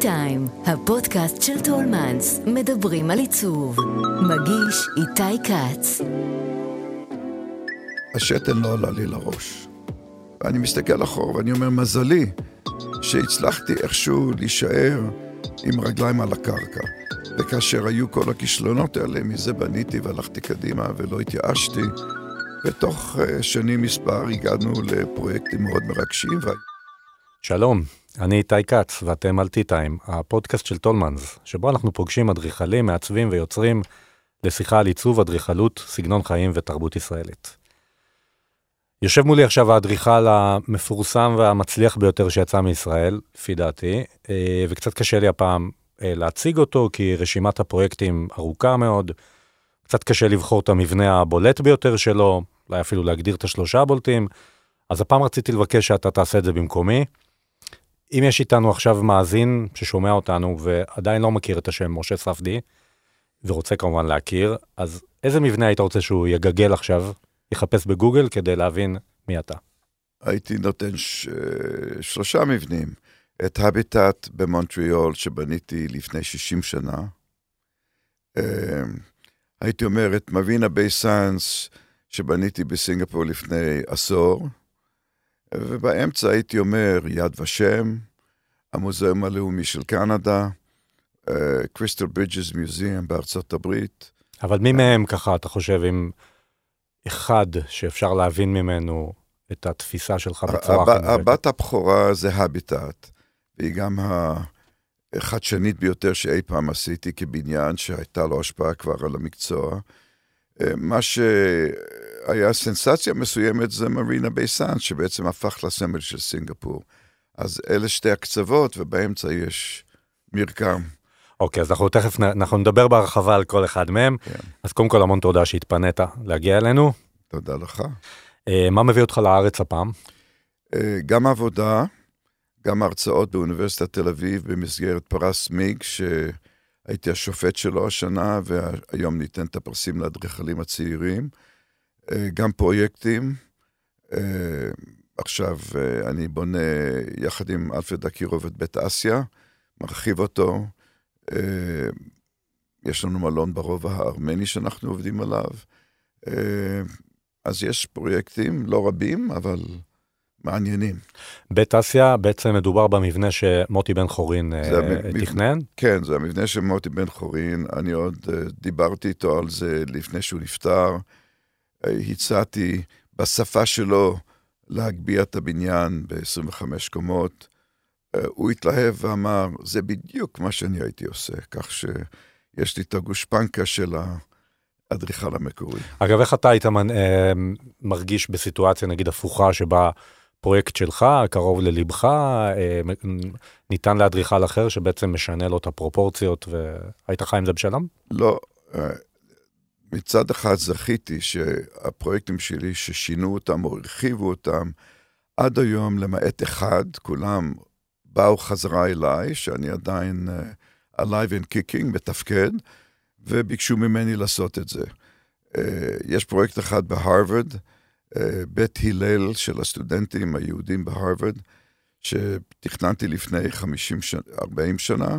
טיים, הפודקאסט של טולמנס, מדברים על עיצוב. מגיש איתי כץ. השתן לא עלה לי לראש. ואני מסתכל אחורה ואני אומר, מזלי שהצלחתי איכשהו להישאר עם רגליים על הקרקע. וכאשר היו כל הכישלונות האלה, מזה בניתי והלכתי קדימה ולא התייאשתי. ותוך אה, שנים מספר הגענו לפרויקטים מאוד מרגשים. שלום, אני איתי כץ, ואתם על טי-טיים, הפודקאסט של טולמנס, שבו אנחנו פוגשים אדריכלים, מעצבים ויוצרים לשיחה על עיצוב, אדריכלות, סגנון חיים ותרבות ישראלית. יושב מולי עכשיו האדריכל המפורסם והמצליח ביותר שיצא מישראל, לפי דעתי, אה, וקצת קשה לי הפעם אה, להציג אותו, כי רשימת הפרויקטים ארוכה מאוד, קצת קשה לבחור את המבנה הבולט ביותר שלו, אולי אפילו להגדיר את השלושה הבולטים, אז הפעם רציתי לבקש שאתה תעשה את זה במקומי. אם יש איתנו עכשיו מאזין ששומע אותנו ועדיין לא מכיר את השם משה ספדי, ורוצה כמובן להכיר, אז איזה מבנה היית רוצה שהוא יגגל עכשיו, יחפש בגוגל כדי להבין מי אתה? הייתי נותן ש... שלושה מבנים. את הביטט במונטריאול שבניתי לפני 60 שנה. אמ, הייתי אומר את מבינה ביי שבניתי בסינגפור לפני עשור. ובאמצע הייתי אומר יד ושם, המוזיאום הלאומי של קנדה, קריסטל ברידג'ס מיוזיאם בארצות הברית. אבל מי מהם ככה, אתה חושב, אם אחד שאפשר להבין ממנו את התפיסה שלך בצורה אחרת? הבת הבכורה זה הביטט, והיא גם החדשנית ביותר שאי פעם עשיתי כבניין, שהייתה לו השפעה כבר על המקצוע. מה שהיה סנסציה מסוימת זה מרינה בייסן, שבעצם הפך לסמל של סינגפור. אז אלה שתי הקצוות, ובאמצע יש מרקם. אוקיי, אז אנחנו תכף, אנחנו נדבר בהרחבה על כל אחד מהם. כן. אז קודם כל, המון תודה שהתפנית להגיע אלינו. תודה לך. אה, מה מביא אותך לארץ הפעם? אה, גם עבודה, גם הרצאות באוניברסיטת תל אביב במסגרת פרס מיג, ש... הייתי השופט שלו השנה, והיום ניתן את הפרסים לאדריכלים הצעירים. אה, גם פרויקטים. אה, עכשיו אה, אני בונה יחד עם אלפרד אקירוב את בית אסיה, מרחיב אותו. יש לנו מלון ברובע הארמני שאנחנו עובדים עליו. אז יש פרויקטים, לא רבים, אבל מעניינים. בית אסיה, בעצם מדובר במבנה שמוטי בן חורין uh, תכנן? כן, זה המבנה של מוטי בן חורין. אני עוד דיברתי איתו על זה לפני שהוא נפטר. Uh, הצעתי בשפה שלו להגביה את הבניין ב-25 קומות. Uh, הוא התלהב ואמר, זה בדיוק מה שאני הייתי עושה, כך שיש לי את הגושפנקה של האדריכל המקורי. אגב, איך אתה היית מרגיש בסיטואציה, נגיד, הפוכה, שבה פרויקט שלך, קרוב ללבך, אה, ניתן לאדריכל אחר שבעצם משנה לו את הפרופורציות, והיית חי עם זה בשלם? לא. מצד אחד זכיתי שהפרויקטים שלי ששינו אותם או הרחיבו אותם, עד היום, למעט אחד, כולם באו חזרה אליי, שאני עדיין uh, alive and kicking, מתפקד, וביקשו ממני לעשות את זה. Uh, יש פרויקט אחד בהרווארד, בית הלל של הסטודנטים היהודים בהרווארד, שתכננתי לפני 50 שנה, 40 שנה.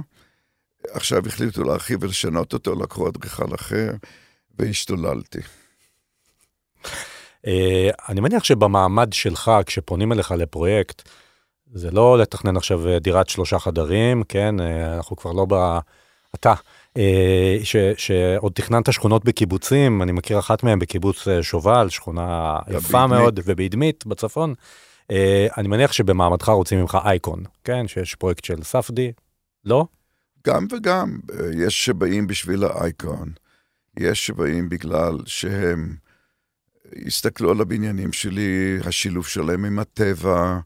עכשיו החליטו להרחיב ולשנות אותו, לקחו אדריכל אחר, והשתוללתי. אה, אני מניח שבמעמד שלך, כשפונים אליך לפרויקט, זה לא לתכנן עכשיו דירת שלושה חדרים, כן? אה, אנחנו כבר לא ב... אתה אה, ש, שעוד תכננת שכונות בקיבוצים, אני מכיר אחת מהן בקיבוץ אה, שובל, שכונה יפה מאוד, ובאדמית בצפון. אה, אני מניח שבמעמדך רוצים ממך אייקון, כן? שיש פרויקט של ספדי, לא? גם וגם, יש שבאים בשביל האייקון, יש שבאים בגלל שהם הסתכלו על הבניינים שלי, השילוב שלהם עם הטבע,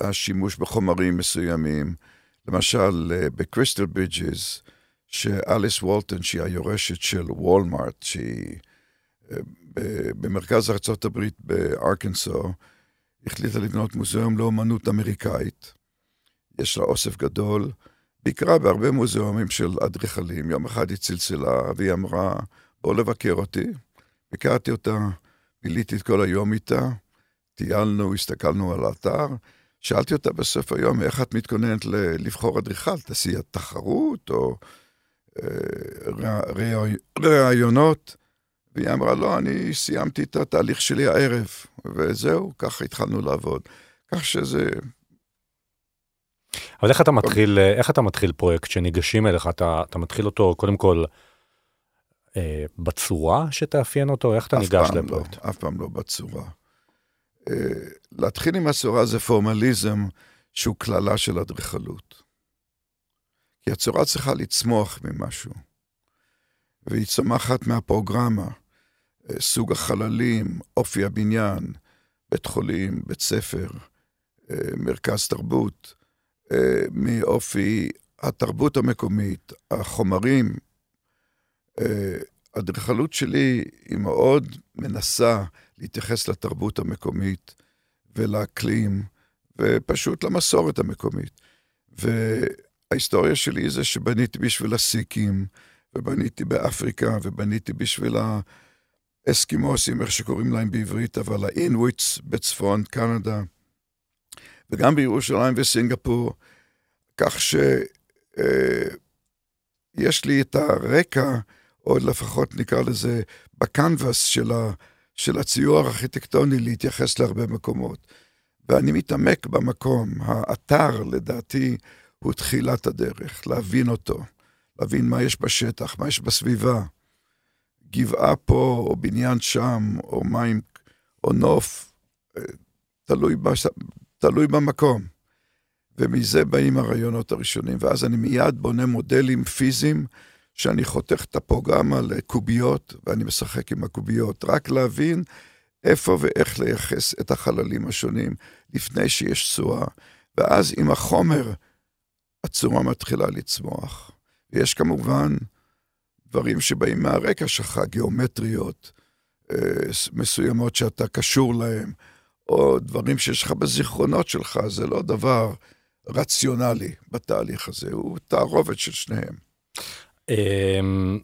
השימוש בחומרים מסוימים. למשל, בקריסטל ברידג'ס, שאליס וולטון, שהיא היורשת של וולמארט, שהיא אה, במרכז ארה"ב בארקנסו, החליטה לבנות מוזיאום לאומנות אמריקאית. יש לה אוסף גדול, ביקרה בהרבה מוזיאומים של אדריכלים. יום אחד היא צלצלה והיא אמרה, בוא לבקר אותי. ביקרתי אותה, ביליתי את כל היום איתה, טיילנו, הסתכלנו על האתר. שאלתי אותה בסוף היום, איך את מתכוננת לבחור אדריכל? תעשי תחרות או אה, ראיונות? והיא אמרה, לא, אני סיימתי את התהליך שלי הערב, וזהו, ככה התחלנו לעבוד. כך שזה... אבל איך אתה מתחיל, איך אתה מתחיל פרויקט שניגשים אליך? אתה, אתה מתחיל אותו קודם כל אה, בצורה שתאפיין אותו? איך אתה ניגש לא, לפרויקט? לא, אף פעם לא בצורה. אה, להתחיל עם הצורה זה פורמליזם שהוא קללה של אדריכלות. כי הצורה צריכה לצמוח ממשהו. והיא צומחת מהפרוגרמה, אה, סוג החללים, אופי הבניין, בית חולים, בית ספר, אה, מרכז תרבות, אה, מאופי התרבות המקומית, החומרים. האדריכלות שלי היא מאוד מנסה להתייחס לתרבות המקומית ולאקלים, ופשוט למסורת המקומית. וההיסטוריה שלי זה שבניתי בשביל הסיקים, ובניתי באפריקה, ובניתי בשביל האסקימוסים, איך שקוראים להם בעברית, אבל האינוויטס בצפון קנדה, וגם בירושלים וסינגפור, כך שיש אה, לי את הרקע, או לפחות נקרא לזה, בקנבס של, ה, של הציור הארכיטקטוני להתייחס להרבה מקומות. ואני מתעמק במקום. האתר, לדעתי, הוא תחילת הדרך, להבין אותו. להבין מה יש בשטח, מה יש בסביבה. גבעה פה, או בניין שם, או מים, או נוף, אה, תלוי. תלוי במקום. ומזה באים הרעיונות הראשונים, ואז אני מיד בונה מודלים פיזיים, שאני חותך את הפרוגרמה לקוביות, ואני משחק עם הקוביות, רק להבין איפה ואיך לייחס את החללים השונים לפני שיש צורה, ואז עם החומר הצורה מתחילה לצמוח. ויש כמובן דברים שבאים מהרקע שלך, גיאומטריות אה, מסוימות שאתה קשור להם, או דברים שיש לך בזיכרונות שלך, זה לא דבר רציונלי בתהליך הזה, הוא תערובת של שניהם. אמ,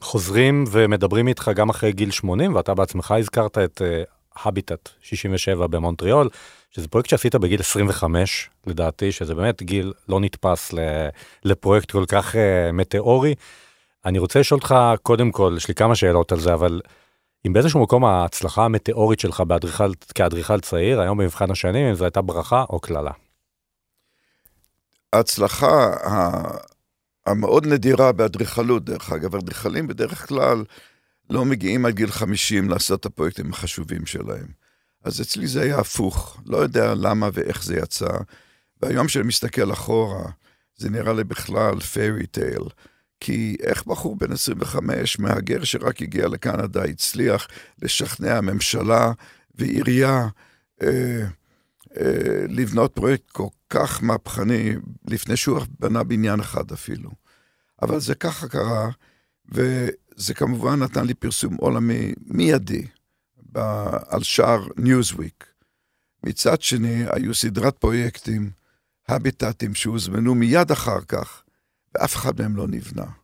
חוזרים ומדברים איתך גם אחרי גיל 80, ואתה בעצמך הזכרת את הביטט uh, 67 במונטריאול, שזה פרויקט שעשית בגיל 25, לדעתי, שזה באמת גיל לא נתפס לפרויקט כל כך uh, מטאורי. אני רוצה לשאול אותך, קודם כל, יש לי כמה שאלות על זה, אבל אם באיזשהו מקום ההצלחה המטאורית שלך באדריכל, כאדריכל צעיר, היום במבחן השנים, אם זו הייתה ברכה או קללה? ההצלחה המאוד נדירה באדריכלות, דרך אגב, אדריכלים בדרך כלל לא מגיעים עד גיל 50 לעשות את הפרויקטים החשובים שלהם. אז אצלי זה היה הפוך, לא יודע למה ואיך זה יצא. והיום כשאני מסתכל אחורה, זה נראה לי בכלל פיירי טייל. כי איך בחור בן 25, מהגר שרק הגיע לקנדה, הצליח לשכנע ממשלה ועירייה אה, אה, לבנות פרויקט כל כך מהפכני, לפני שהוא בנה בניין אחד אפילו. אבל זה ככה קרה, וזה כמובן נתן לי פרסום עולמי מיידי. על שער ניוזוויק. מצד שני, היו סדרת פרויקטים, הביטטים, שהוזמנו מיד אחר כך, ואף אחד מהם לא נבנה.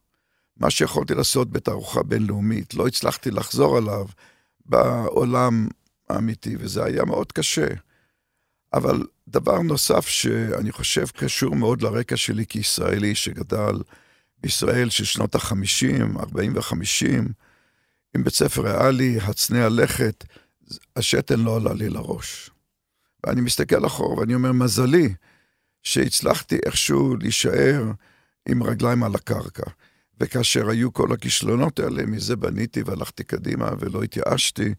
מה שיכולתי לעשות בתערוכה בינלאומית, לא הצלחתי לחזור עליו בעולם האמיתי, וזה היה מאוד קשה. אבל דבר נוסף שאני חושב קשור מאוד לרקע שלי כישראלי שגדל בישראל של שנות ה-50, 40 ו-50, עם בית ספר ריאלי, הצנע לכת, השתן לא עלה לי לראש. ואני מסתכל אחורה ואני אומר, מזלי שהצלחתי איכשהו להישאר עם רגליים על הקרקע. וכאשר היו כל הכישלונות האלה, מזה בניתי והלכתי קדימה ולא התייאשתי.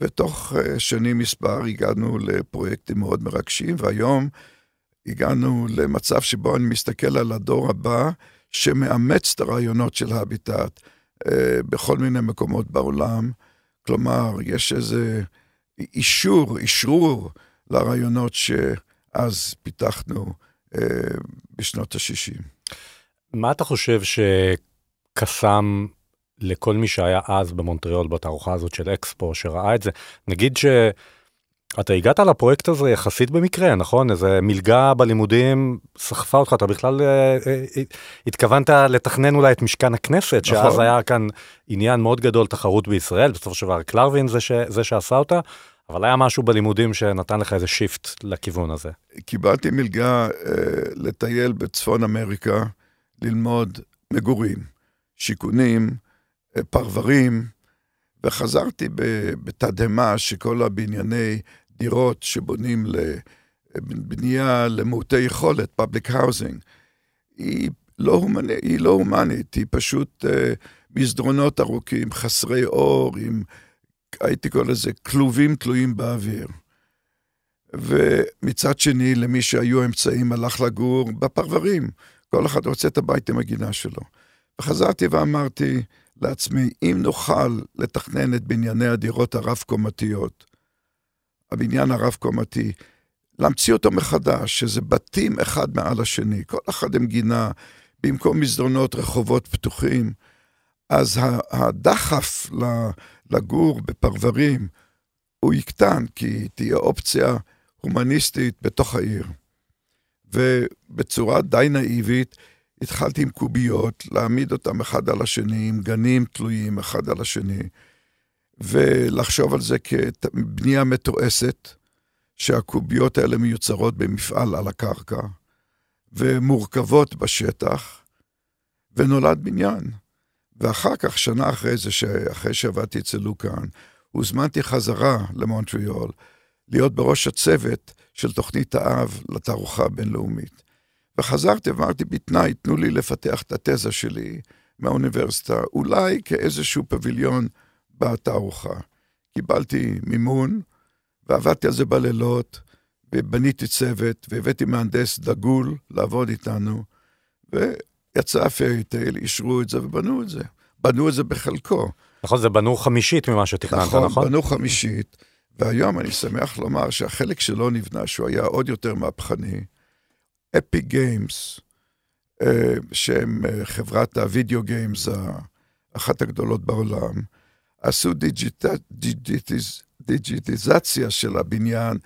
ותוך אה, שנים מספר הגענו לפרויקטים מאוד מרגשים, והיום הגענו למצב שבו אני מסתכל על הדור הבא, שמאמץ את הרעיונות של האביטט, אה, בכל מיני מקומות בעולם. כלומר, יש איזה אישור, אישרור לרעיונות שאז פיתחנו אה, בשנות ה-60. מה אתה חושב שקסם לכל מי שהיה אז במונטריאול בתערוכה הזאת של אקספו, שראה את זה? נגיד ש... אתה הגעת לפרויקט הזה יחסית במקרה, נכון? איזה מלגה בלימודים סחפה אותך, אתה בכלל אה, אה, התכוונת לתכנן אולי את משכן הכנסת, נכון. שאז היה כאן עניין מאוד גדול, תחרות בישראל, בסופו של דבר קלרווין זה, ש, זה שעשה אותה, אבל היה משהו בלימודים שנתן לך איזה שיפט לכיוון הזה. קיבלתי מלגה אה, לטייל בצפון אמריקה, ללמוד מגורים, שיכונים, אה, פרברים, וחזרתי בתדהמה שכל הבנייני דירות שבונים לבנייה למעוטי יכולת, public housing, היא לא, הומני, היא לא הומנית, היא פשוט אה, מסדרונות ארוכים, חסרי אור, עם, הייתי קורא לזה, כלובים תלויים באוויר. ומצד שני, למי שהיו אמצעים, הלך לגור בפרברים. כל אחד רוצה את הבית עם הגינה שלו. וחזרתי ואמרתי לעצמי, אם נוכל לתכנן את בנייני הדירות הרב-קומתיות, הבניין הרב-קומתי, להמציא אותו מחדש, שזה בתים אחד מעל השני, כל אחד עם גינה, במקום מסדרונות רחובות פתוחים, אז הדחף לגור בפרברים הוא יקטן, כי תהיה אופציה הומניסטית בתוך העיר. ובצורה די נאיבית, התחלתי עם קוביות, להעמיד אותם אחד על השני, עם גנים תלויים אחד על השני, ולחשוב על זה כבנייה מתועסת, שהקוביות האלה מיוצרות במפעל על הקרקע, ומורכבות בשטח, ונולד בניין. ואחר כך, שנה אחרי זה, אחרי שעבדתי אצל לוקאן, הוזמנתי חזרה למונטריאול, להיות בראש הצוות של תוכנית האב לתערוכה הבינלאומית. וחזרתי ואמרתי, בתנאי, תנו לי לפתח את התזה שלי מהאוניברסיטה, אולי כאיזשהו pavilion בתערוכה. קיבלתי מימון, ועבדתי על זה בלילות, ובניתי צוות, והבאתי מהנדס דגול לעבוד איתנו, ויצא fairytale, אישרו את זה ובנו את זה. בנו את זה בחלקו. נכון, זה בנו חמישית ממה שתכננת, נכון? נכון, בנו חמישית, והיום אני שמח לומר שהחלק שלא נבנה, שהוא היה עוד יותר מהפכני, Epic Games, אה, שהם אה, חברת הווידאו games אחת הגדולות בעולם, עשו digit, digitiz, דיגיטיזציה של הבניין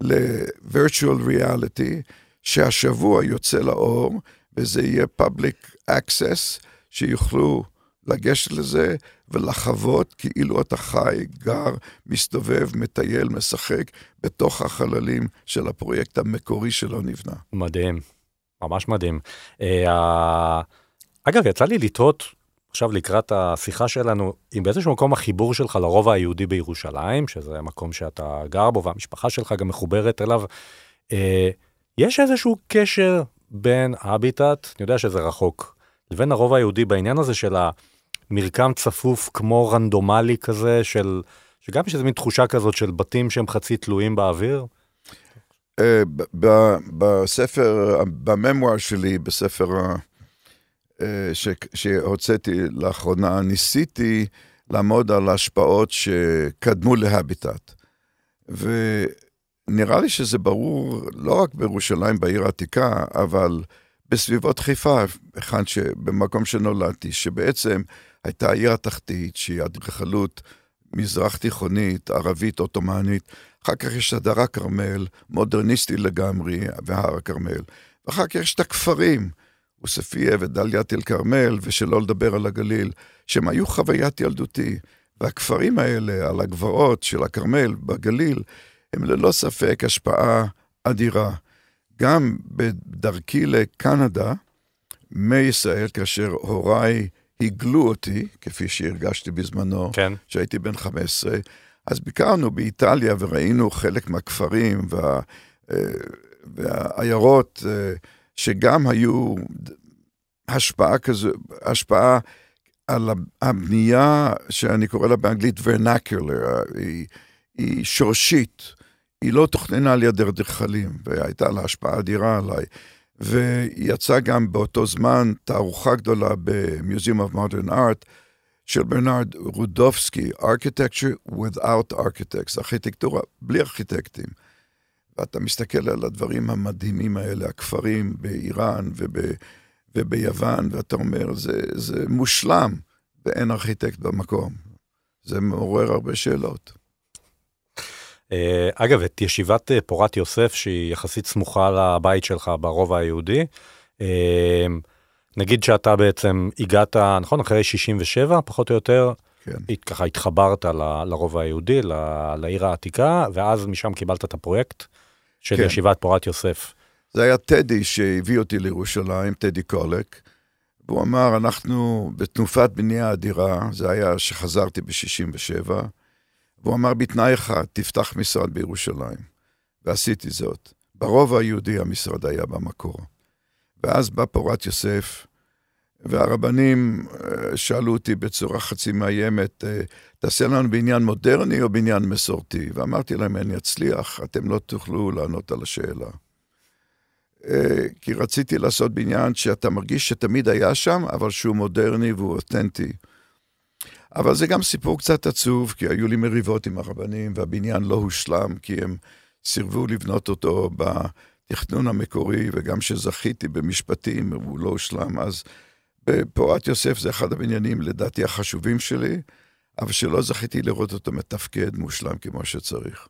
ל-virtual reality, שהשבוע יוצא לאור, וזה יהיה public access, שיוכלו לגשת לזה ולחוות כאילו אתה חי, גר, מסתובב, מטייל, משחק בתוך החללים של הפרויקט המקורי שלא נבנה. מדהים, ממש מדהים. אה, אגב, יצא לי לטעות עכשיו לקראת השיחה שלנו, אם באיזשהו מקום החיבור שלך לרובע היהודי בירושלים, שזה מקום שאתה גר בו והמשפחה שלך גם מחוברת אליו, אה, יש איזשהו קשר בין הביטט, אני יודע שזה רחוק, לבין הרובע היהודי בעניין הזה של המרקם צפוף כמו רנדומלי כזה, של, שגם יש איזו מין תחושה כזאת של בתים שהם חצי תלויים באוויר? אה, בספר, בממואר שלי, בספר אה, שהוצאתי לאחרונה, ניסיתי לעמוד על השפעות שקדמו להביטט. ונראה לי שזה ברור לא רק בירושלים, בעיר העתיקה, אבל בסביבות חיפה, היכן ש... במקום שנולדתי, שבעצם הייתה העיר התחתית, שהיא אדריכלות מזרח תיכונית, ערבית, עות'מאנית. אחר כך יש הדרה כרמל, מודרניסטי לגמרי, והר הכרמל. ואחר כך יש את הכפרים. עוספיא ודליית אל כרמל, ושלא לדבר על הגליל, שהם היו חוויית ילדותי. והכפרים האלה, על הגבעות של הכרמל בגליל, הם ללא ספק השפעה אדירה. גם בדרכי לקנדה, מישראל, כאשר הוריי הגלו אותי, כפי שהרגשתי בזמנו, כן. שהייתי בן 15, אז ביקרנו באיטליה וראינו חלק מהכפרים וה, אה, והעיירות. וה, שגם היו השפעה כזו, השפעה על הבנייה, שאני קורא לה באנגלית vernacular, היא, היא שורשית, היא לא תוכננה על ידי אדריכלים, והייתה לה השפעה אדירה עליי. ויצא גם באותו זמן תערוכה גדולה ב-Museum of Modern Art של ברנרד רודובסקי, Architecture without Architects, ארכיטקטורה בלי ארכיטקטים. ואתה מסתכל על הדברים המדהימים האלה, הכפרים באיראן וב, וביוון, ואתה אומר, זה, זה מושלם, ואין ארכיטקט במקום. זה מעורר הרבה שאלות. אה, אגב, את ישיבת אה, פורת יוסף, שהיא יחסית סמוכה לבית שלך ברובע היהודי, אה, נגיד שאתה בעצם הגעת, נכון, אחרי 67, פחות או יותר, כן. ככה התחברת ל- לרובע היהודי, ל- לעיר העתיקה, ואז משם קיבלת את הפרויקט של כן. ישיבת פורת יוסף. זה היה טדי שהביא אותי לירושלים, טדי קולק, והוא אמר, אנחנו בתנופת בנייה אדירה, זה היה שחזרתי ב-67, והוא אמר, בתנאי אחד, תפתח משרד בירושלים. ועשיתי זאת. ברובע היהודי המשרד היה במקור. ואז בא פורת יוסף, והרבנים אה, שאלו אותי בצורה חצי מאיימת, אה, תעשה לנו בעניין מודרני או בעניין מסורתי? ואמרתי להם, אני אצליח, אתם לא תוכלו לענות על השאלה. אה, כי רציתי לעשות בניין שאתה מרגיש שתמיד היה שם, אבל שהוא מודרני והוא אותנטי. אבל זה גם סיפור קצת עצוב, כי היו לי מריבות עם הרבנים, והבניין לא הושלם, כי הם סירבו לבנות אותו בתכנון המקורי, וגם כשזכיתי במשפטים, הוא לא הושלם. אז בפורת יוסף זה אחד הבניינים, לדעתי, החשובים שלי, אבל שלא זכיתי לראות אותו מתפקד מושלם כמו שצריך.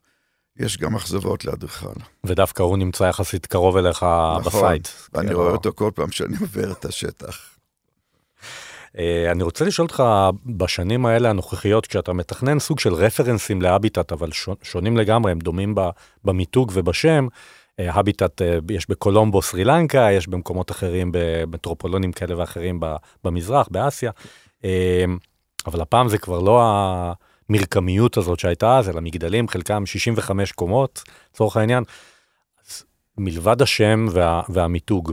יש גם אכזבות לאדריכל. ודווקא הוא נמצא יחסית קרוב אליך נכון, בסייט. ואני כאילו, רואה אותו כל פעם שאני עובר את השטח. אה, אני רוצה לשאול אותך, בשנים האלה הנוכחיות, כשאתה מתכנן סוג של רפרנסים להביטט, אבל שו- שונים לגמרי, הם דומים במיתוג ובשם, אה, הביטט אה, יש בקולומבו, סרי לנקה, יש במקומות אחרים, במטרופולונים כאלה ואחרים במזרח, באסיה, אה, אבל הפעם זה כבר לא המרקמיות הזאת שהייתה אז, אלא מגדלים, חלקם 65 קומות, לצורך העניין. מלבד השם וה, והמיתוג,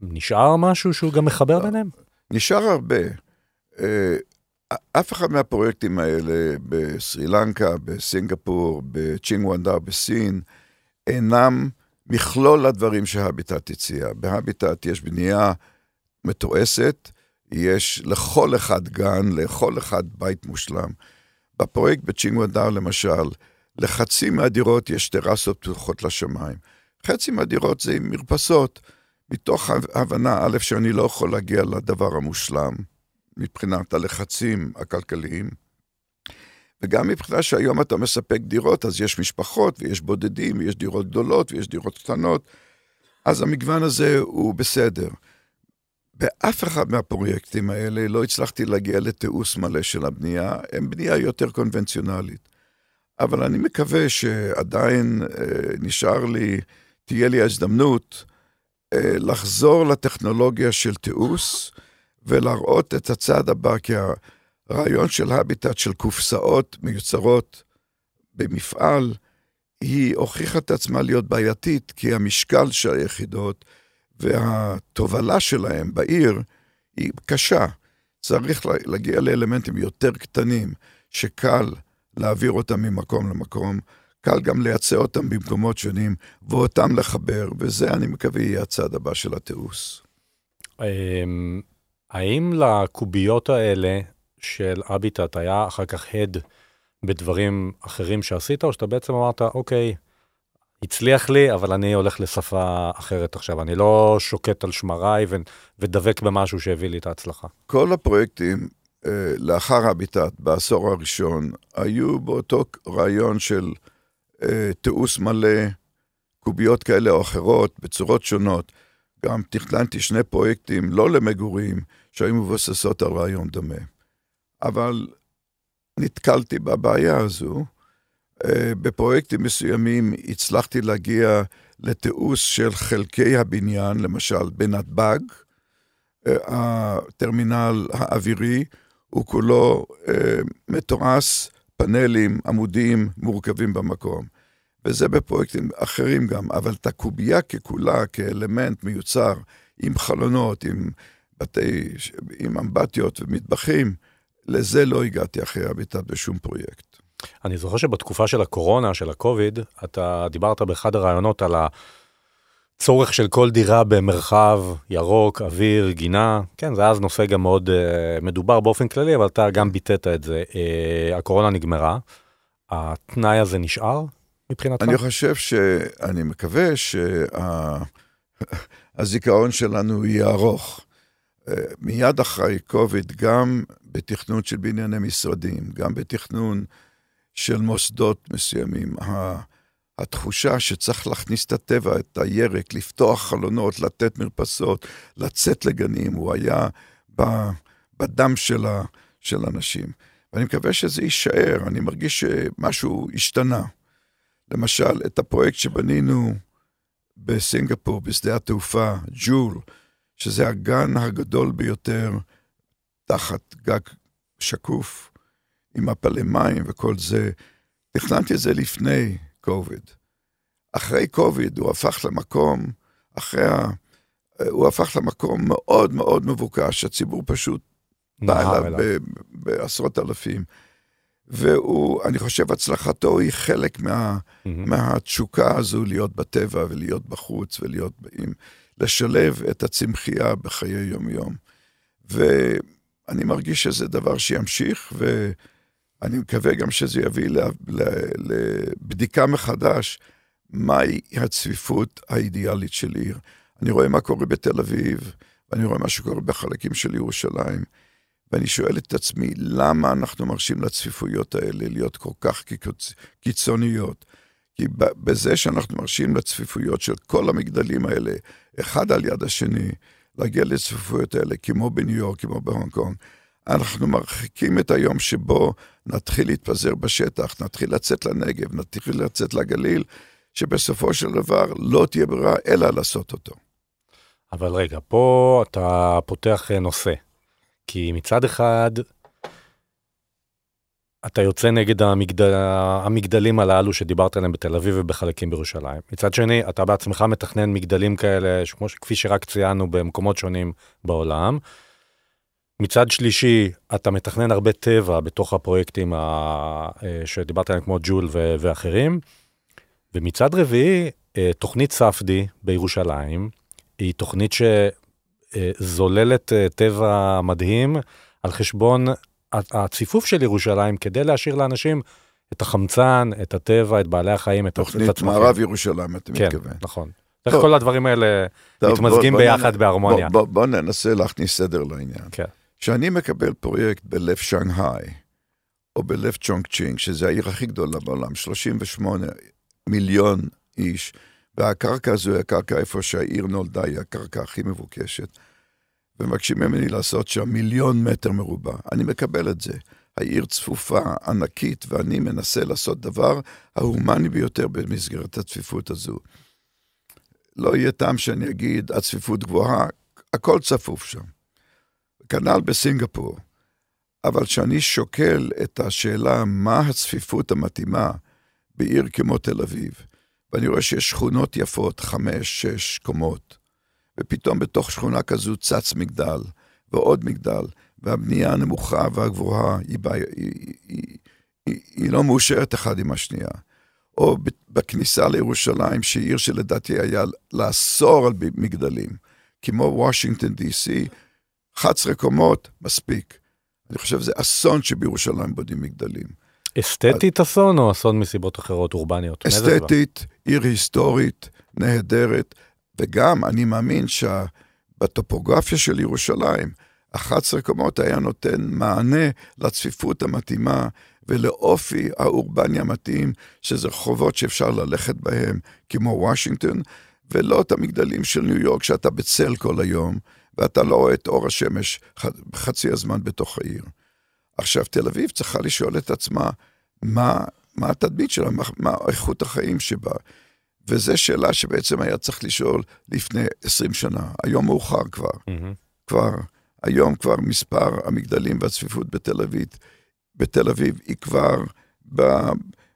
נשאר משהו שהוא גם מחבר ביניהם? נשאר הרבה. אה, אף אחד מהפרויקטים האלה בסרי לנקה, בסינגפור, בצ'ינגוונדר, בסין, אינם מכלול הדברים שהביטט הציע. בהביטט יש בנייה מתועסת, יש לכל אחד גן, לכל אחד בית מושלם. בפרויקט בצ'ינגוונדר, למשל, לחצי מהדירות יש טרסות פתוחות לשמיים. חצי מהדירות זה עם מרפסות. מתוך הבנה, א', שאני לא יכול להגיע לדבר המושלם מבחינת הלחצים הכלכליים, וגם מבחינה שהיום אתה מספק דירות, אז יש משפחות ויש בודדים, ויש דירות גדולות ויש דירות קטנות, אז המגוון הזה הוא בסדר. באף אחד מהפרויקטים האלה לא הצלחתי להגיע לתיעוש מלא של הבנייה, הם בנייה יותר קונבנציונלית. אבל אני מקווה שעדיין אה, נשאר לי, תהיה לי ההזדמנות, לחזור לטכנולוגיה של תיעוש ולהראות את הצעד הבא, כי הרעיון של הביטט של קופסאות מיוצרות במפעל, היא הוכיחה את עצמה להיות בעייתית, כי המשקל של היחידות והתובלה שלהם בעיר היא קשה. צריך להגיע לאלמנטים יותר קטנים, שקל להעביר אותם ממקום למקום, קל גם לייצא אותם במקומות שונים, ואותם לחבר, וזה, אני מקווה, יהיה הצעד הבא של התיעוש. אמ, האם לקוביות האלה של אביטט היה אחר כך הד בדברים אחרים שעשית, או שאתה בעצם אמרת, אוקיי, הצליח לי, אבל אני הולך לשפה אחרת עכשיו, אני לא שוקט על שמריי ו- ודבק במשהו שהביא לי את ההצלחה. כל הפרויקטים אה, לאחר הביטט, בעשור הראשון, היו באותו רעיון של תיעוש מלא, קוביות כאלה או אחרות, בצורות שונות. גם תכננתי שני פרויקטים, לא למגורים, שהיו מבוססות על רעיון דומה. אבל נתקלתי בבעיה הזו. אה, בפרויקטים מסוימים הצלחתי להגיע לתיעוש של חלקי הבניין, למשל בנתב"ג, אה, הטרמינל האווירי הוא כולו אה, מתורס, פאנלים, עמודים מורכבים במקום. וזה בפרויקטים אחרים גם, אבל את הקובייה ככולה, כאלמנט מיוצר, עם חלונות, עם בתי, עם אמבטיות ומטבחים, לזה לא הגעתי אחרי הביטת בשום פרויקט. אני זוכר שבתקופה של הקורונה, של הקוביד, אתה דיברת באחד הראיונות על הצורך של כל דירה במרחב ירוק, אוויר, גינה. כן, זה אז נושא גם מאוד uh, מדובר באופן כללי, אבל אתה גם ביטאת את זה. Uh, הקורונה נגמרה, התנאי הזה נשאר מבחינתך? אני חושב ש... אני מקווה שהזיכרון שלנו יהיה ארוך. אה, מיד אחרי קוביד, גם בתכנון של בנייני משרדים, גם בתכנון של מוסדות מסוימים, התחושה שצריך להכניס את הטבע, את הירק, לפתוח חלונות, לתת מרפסות, לצאת לגנים, הוא היה בדם של, ה, של אנשים. ואני מקווה שזה יישאר, אני מרגיש שמשהו השתנה. למשל, את הפרויקט שבנינו בסינגפור, בשדה התעופה, ג'ול, שזה הגן הגדול ביותר תחת גג שקוף, עם מפלי מים וכל זה, תכננתי את זה לפני קוביד. אחרי קוביד הוא הפך למקום, אחרי ה... הוא הפך למקום מאוד מאוד מבוקש, הציבור פשוט בא אליו בעשרות אלפים. והוא, אני חושב, הצלחתו היא חלק מה, mm-hmm. מהתשוקה הזו להיות בטבע ולהיות בחוץ ולהיות, עם, לשלב את הצמחייה בחיי יום-יום. ואני מרגיש שזה דבר שימשיך, ואני מקווה גם שזה יביא לבדיקה מחדש מהי הצפיפות האידיאלית של עיר. אני רואה מה קורה בתל אביב, ואני רואה מה שקורה בחלקים של ירושלים. ואני שואל את עצמי, למה אנחנו מרשים לצפיפויות האלה להיות כל כך קיצוניות? כי בזה שאנחנו מרשים לצפיפויות של כל המגדלים האלה, אחד על יד השני, להגיע לצפיפויות האלה, כמו בניו יורק, כמו בהונג קונג, אנחנו מרחיקים את היום שבו נתחיל להתפזר בשטח, נתחיל לצאת לנגב, נתחיל לצאת לגליל, שבסופו של דבר לא תהיה ברירה אלא לעשות אותו. אבל רגע, פה אתה פותח נושא. כי מצד אחד, אתה יוצא נגד המגדל, המגדלים הללו שדיברת עליהם בתל אביב ובחלקים בירושלים. מצד שני, אתה בעצמך מתכנן מגדלים כאלה, שכמו, כפי שרק ציינו במקומות שונים בעולם. מצד שלישי, אתה מתכנן הרבה טבע בתוך הפרויקטים ה... אה, שדיברת עליהם כמו ג'ול ו... ואחרים. ומצד רביעי, אה, תוכנית ספדי בירושלים, היא תוכנית ש... אה, טבע מדהים על חשבון הציפוף של ירושלים כדי להשאיר לאנשים את החמצן, את הטבע, את בעלי החיים, את הצמחים. תוכנית מערב ירושלים, אתה כן, מתכוון. כן, נכון. איך כל הדברים האלה טוב, מתמזגים בוא, ביחד בוא, בהרמוניה. בוא, בוא, בוא ננסה להכניס סדר לעניין. כן. כשאני מקבל פרויקט בלב שנגחאי, או בלב צ'ונג צ'ינג, שזה העיר הכי גדולה בעולם, 38 מיליון איש, והקרקע הזו היא הקרקע איפה שהעיר נולדה, היא הקרקע הכי מבוקשת. ומבקשים ממני לעשות שם מיליון מטר מרובע. אני מקבל את זה. העיר צפופה, ענקית, ואני מנסה לעשות דבר ההומני ביותר במסגרת הצפיפות הזו. לא יהיה טעם שאני אגיד, הצפיפות גבוהה, הכל צפוף שם. כנ"ל בסינגפור. אבל כשאני שוקל את השאלה מה הצפיפות המתאימה בעיר כמו תל אביב, ואני רואה שיש שכונות יפות, חמש, שש קומות, ופתאום בתוך שכונה כזו צץ מגדל, ועוד מגדל, והבנייה הנמוכה והגבוהה היא, היא, היא, היא, היא, היא לא מאושרת אחד עם השנייה. או בכניסה לירושלים, שהיא עיר שלדעתי היה לאסור על מגדלים, כמו וושינגטון די.סי, 11 קומות, מספיק. אני חושב שזה אסון שבירושלים בונים מגדלים. אסתטית אסון או אסון מסיבות אחרות אורבניות? אסתטית, עיר היסטורית, נהדרת, וגם אני מאמין שבטופוגרפיה של ירושלים, 11 קומות היה נותן מענה לצפיפות המתאימה ולאופי האורבני המתאים, שזה רחובות שאפשר ללכת בהם, כמו וושינגטון, ולא את המגדלים של ניו יורק שאתה בצל כל היום, ואתה לא רואה את אור השמש חצי הזמן בתוך העיר. עכשיו, תל אביב צריכה לשאול את עצמה, מה, מה התדמית שלה, מה, מה איכות החיים שבה. וזו שאלה שבעצם היה צריך לשאול לפני 20 שנה. היום מאוחר כבר. Mm-hmm. כבר, היום כבר מספר המגדלים והצפיפות בתל אביב, בתל אביב היא כבר ב,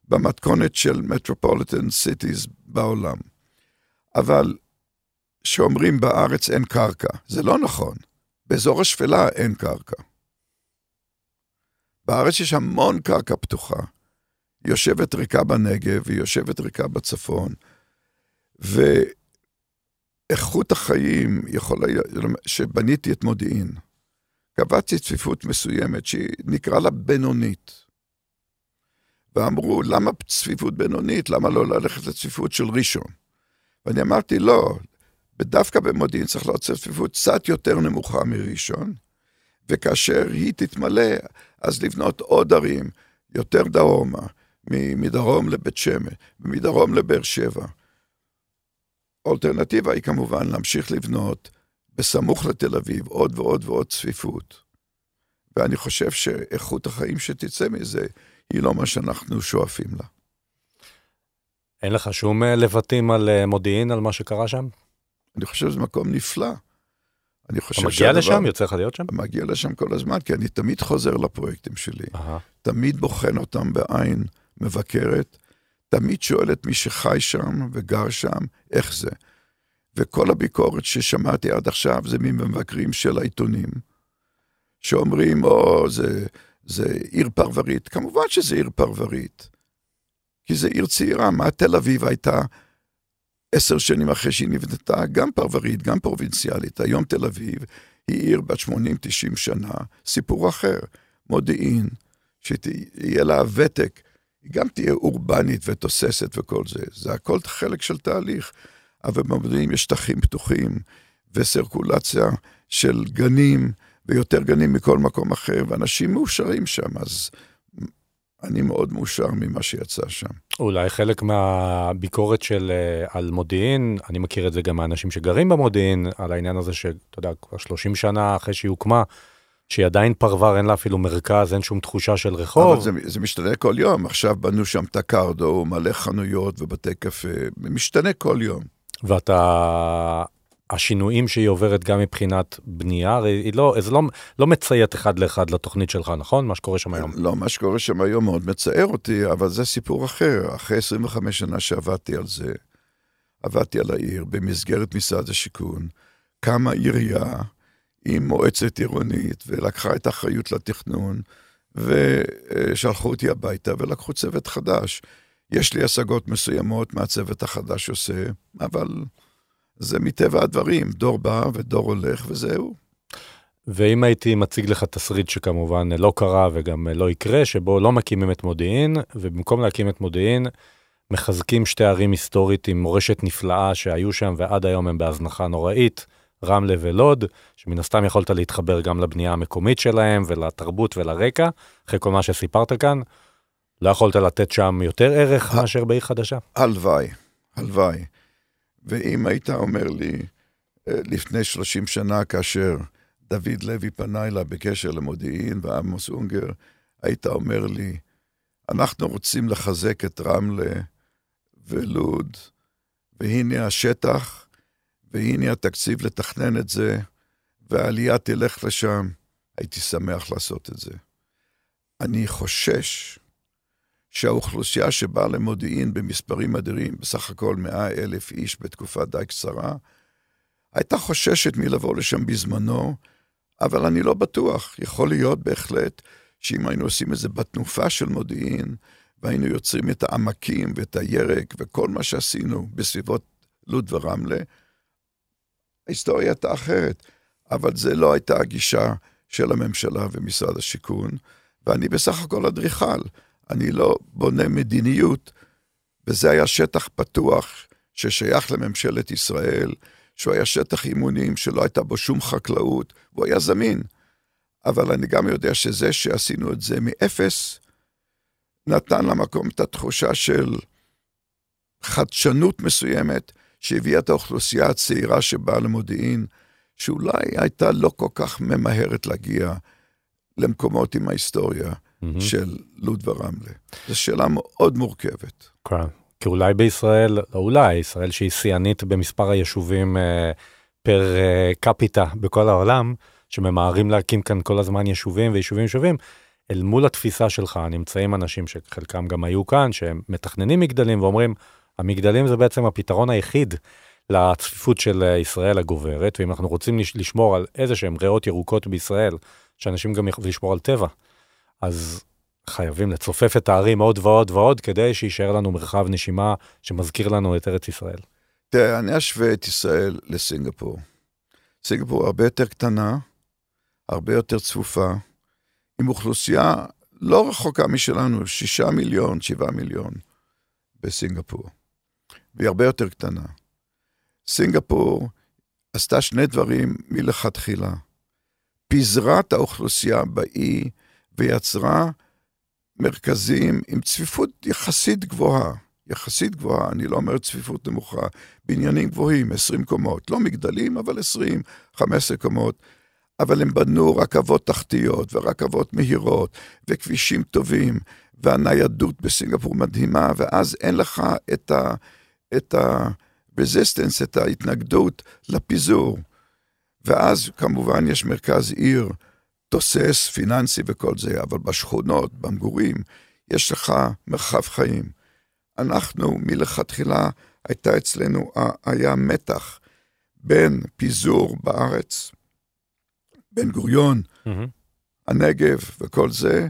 במתכונת של מטרופוליטן סיטיז בעולם. אבל שאומרים בארץ אין קרקע, זה לא נכון. באזור השפלה אין קרקע. בארץ יש המון קרקע פתוחה. היא יושבת ריקה בנגב, היא יושבת ריקה בצפון, ואיכות החיים יכולה, שבניתי את מודיעין, קבעתי צפיפות מסוימת שנקרא לה בינונית. ואמרו, למה צפיפות בינונית? למה לא ללכת לצפיפות של ראשון? ואני אמרתי, לא, דווקא במודיעין צריך לעשות צפיפות קצת יותר נמוכה מראשון, וכאשר היא תתמלא, אז לבנות עוד ערים, יותר דרומה, מדרום לבית שמש, ומדרום לבאר שבע. האלטרנטיבה היא כמובן להמשיך לבנות בסמוך לתל אביב עוד ועוד ועוד צפיפות. ואני חושב שאיכות החיים שתצא מזה, היא לא מה שאנחנו שואפים לה. אין לך שום אה, לבטים על אה, מודיעין, על מה שקרה שם? אני חושב שזה מקום נפלא. אני חושב אתה מגיע לשם? יוצא לך להיות שם? מגיע לשם כל הזמן, כי אני תמיד חוזר לפרויקטים שלי. Aha. תמיד בוחן אותם בעין מבקרת, תמיד שואל את מי שחי שם וגר שם, איך זה. וכל הביקורת ששמעתי עד עכשיו זה ממבקרים של העיתונים, שאומרים, או, זה, זה עיר פרברית. כמובן שזה עיר פרברית, כי זה עיר צעירה. מה תל אביב הייתה עשר שנים אחרי שהיא נבנתה, גם פרברית, גם פרובינציאלית. היום תל אביב היא עיר בת 80-90 שנה, סיפור אחר. מודיעין, שיהיה לה ותק, היא גם תהיה אורבנית ותוססת וכל זה. זה הכל חלק של תהליך. אבל במודיעין יש שטחים פתוחים וסרקולציה של גנים, ויותר גנים מכל מקום אחר, ואנשים מאושרים שם, אז אני מאוד מאושר ממה שיצא שם. אולי חלק מהביקורת של אה, על מודיעין, אני מכיר את זה גם מאנשים שגרים במודיעין, על העניין הזה שאתה יודע, כבר 30 שנה אחרי שהיא הוקמה, שהיא עדיין פרבר, אין לה אפילו מרכז, אין שום תחושה של רחוב. אבל זה, זה משתנה כל יום, עכשיו בנו שם טקרדו, מלא חנויות ובתי קפה, משתנה כל יום. ואתה, השינויים שהיא עוברת גם מבחינת בנייה, הרי היא לא, זה לא, לא מציית אחד לאחד לתוכנית שלך, נכון? מה שקורה שם היום. לא, מה שקורה שם היום מאוד מצער אותי, אבל זה סיפור אחר. אחרי 25 שנה שעבדתי על זה, עבדתי על העיר במסגרת משרד השיכון, קמה עירייה עם מועצת עירונית, ולקחה את האחריות לתכנון, ושלחו אותי הביתה ולקחו צוות חדש. יש לי השגות מסוימות מה הצוות החדש עושה, אבל זה מטבע הדברים, דור בא ודור הולך וזהו. ואם הייתי מציג לך תסריט שכמובן לא קרה וגם לא יקרה, שבו לא מקימים את מודיעין, ובמקום להקים את מודיעין, מחזקים שתי ערים היסטורית עם מורשת נפלאה שהיו שם ועד היום הם בהזנחה נוראית, רמלה ולוד, שמן הסתם יכולת להתחבר גם לבנייה המקומית שלהם ולתרבות ולרקע, אחרי כל מה שסיפרת כאן. לא יכולת לתת שם יותר ערך מאשר בעיר חדשה? הלוואי, הלוואי. ואם היית אומר לי, אה, לפני 30 שנה, כאשר דוד לוי פנה אליי בקשר למודיעין ועמוס אונגר, היית אומר לי, אנחנו רוצים לחזק את רמלה ולוד, והנה השטח, והנה התקציב לתכנן את זה, והעלייה תלך לשם, הייתי שמח לעשות את זה. אני חושש שהאוכלוסייה שבאה למודיעין במספרים אדירים, בסך הכל מאה אלף איש בתקופה די קצרה, הייתה חוששת מלבוא לשם בזמנו, אבל אני לא בטוח. יכול להיות בהחלט שאם היינו עושים את זה בתנופה של מודיעין, והיינו יוצרים את העמקים ואת הירק וכל מה שעשינו בסביבות לוד ורמלה, ההיסטוריה הייתה אחרת. אבל זה לא הייתה הגישה של הממשלה ומשרד השיכון, ואני בסך הכל אדריכל. אני לא בונה מדיניות, וזה היה שטח פתוח ששייך לממשלת ישראל, שהוא היה שטח אימונים שלא הייתה בו שום חקלאות, והוא היה זמין. אבל אני גם יודע שזה שעשינו את זה מאפס, נתן למקום את התחושה של חדשנות מסוימת, שהביאה את האוכלוסייה הצעירה שבאה למודיעין, שאולי הייתה לא כל כך ממהרת להגיע למקומות עם ההיסטוריה. Mm-hmm. של לוד ורמלה. זו שאלה מאוד מורכבת. כן, כי אולי בישראל, לא אולי, ישראל שהיא שיאנית במספר היישובים אה, פר אה, קפיטה בכל העולם, שממהרים להקים כאן כל הזמן יישובים ויישובים יישובים, אל מול התפיסה שלך נמצאים אנשים שחלקם גם היו כאן, שהם מתכננים מגדלים ואומרים, המגדלים זה בעצם הפתרון היחיד לצפיפות של אה, ישראל הגוברת, ואם אנחנו רוצים לשמור על איזה שהם ריאות ירוקות בישראל, שאנשים גם יכולים לשמור על טבע. אז חייבים לצופף את הערים עוד ועוד ועוד, כדי שיישאר לנו מרחב נשימה שמזכיר לנו את ארץ ישראל. תראה, אני אשווה את ישראל לסינגפור. סינגפור הרבה יותר קטנה, הרבה יותר צפופה, עם אוכלוסייה לא רחוקה משלנו, שישה מיליון, שבעה מיליון בסינגפור. והיא הרבה יותר קטנה. סינגפור עשתה שני דברים מלכתחילה. פיזרה את האוכלוסייה באי ויצרה מרכזים עם צפיפות יחסית גבוהה. יחסית גבוהה, אני לא אומר צפיפות נמוכה, בניינים גבוהים, 20 קומות, לא מגדלים, אבל 20, 15 קומות. אבל הם בנו רכבות תחתיות ורכבות מהירות וכבישים טובים, והניידות בסינגפור מדהימה, ואז אין לך את ה... את ה resistance, את ההתנגדות לפיזור. ואז כמובן יש מרכז עיר תוסס, פיננסי וכל זה, אבל בשכונות, במגורים, יש לך מרחב חיים. אנחנו מלכתחילה, הייתה אצלנו, היה מתח בין פיזור בארץ, בן גוריון, mm-hmm. הנגב וכל זה,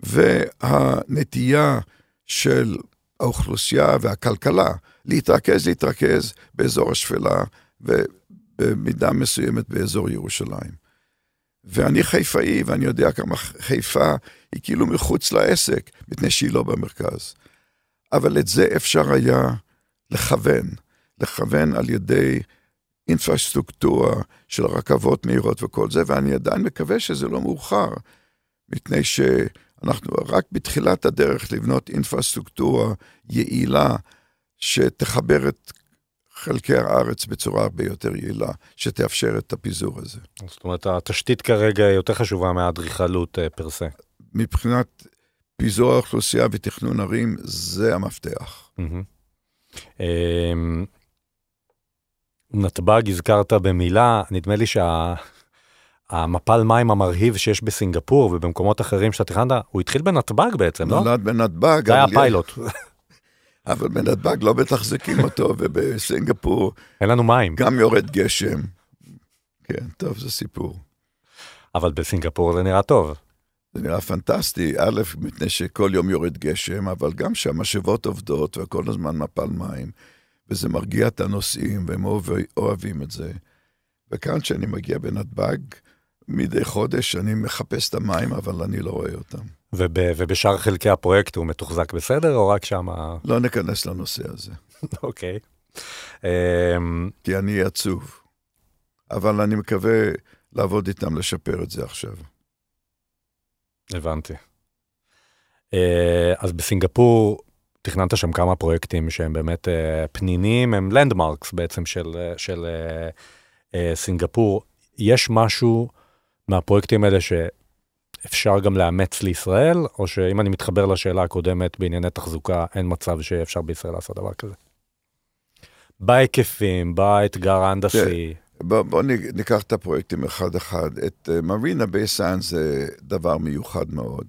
והנטייה של האוכלוסייה והכלכלה להתרכז, להתרכז באזור השפלה ובמידה מסוימת באזור ירושלים. ואני חיפאי, ואני יודע כמה חיפה היא כאילו מחוץ לעסק, מפני שהיא לא במרכז. אבל את זה אפשר היה לכוון, לכוון על ידי אינפרסטרוקטורה של רכבות מהירות וכל זה, ואני עדיין מקווה שזה לא מאוחר, מפני שאנחנו רק בתחילת הדרך לבנות אינפרסטרוקטורה יעילה, שתחבר את חלקי הארץ בצורה הרבה יותר יעילה, שתאפשר את הפיזור הזה. זאת אומרת, התשתית כרגע יותר חשובה מהאדריכלות אה, פר סה. מבחינת פיזור האוכלוסייה ותכנון ערים, זה המפתח. אמ, נתב"ג הזכרת במילה, נדמה לי שהמפל מים המרהיב שיש בסינגפור ובמקומות אחרים שאתה תכננת, הוא התחיל בנתב"ג בעצם, לא? נולד בנתב"ג. זה היה פיילוט. אבל בנתב"ג לא מתחזקים אותו, ובסינגפור... אין לנו מים. גם יורד גשם. כן, טוב, זה סיפור. אבל בסינגפור זה נראה טוב. זה נראה פנטסטי, א', מפני שכל יום יורד גשם, אבל גם שהמשאבות עובדות וכל הזמן מפל מים, וזה מרגיע את הנוסעים, והם אוהבים את זה. וכאן, כשאני מגיע בנתב"ג, מדי חודש אני מחפש את המים, אבל אני לא רואה אותם. וב, ובשאר חלקי הפרויקט הוא מתוחזק בסדר, או רק שם... לא ניכנס לנושא הזה. אוקיי. אמ, כי אני עצוב. אבל אני מקווה לעבוד איתם, לשפר את זה עכשיו. הבנתי. אה, אז בסינגפור תכננת שם כמה פרויקטים שהם באמת אה, פנינים, הם לנדמרקס בעצם של, אה, של סינגפור. יש משהו מהפרויקטים האלה שאפשר גם לאמץ לישראל, או שאם אני מתחבר לשאלה הקודמת בענייני תחזוקה, אין מצב שאפשר בישראל לעשות דבר כזה? בהיקפים, באתגר ההנדסי. בוא, בוא ניקח את הפרויקטים אחד-אחד. את מרינה uh, בייסן זה דבר מיוחד מאוד.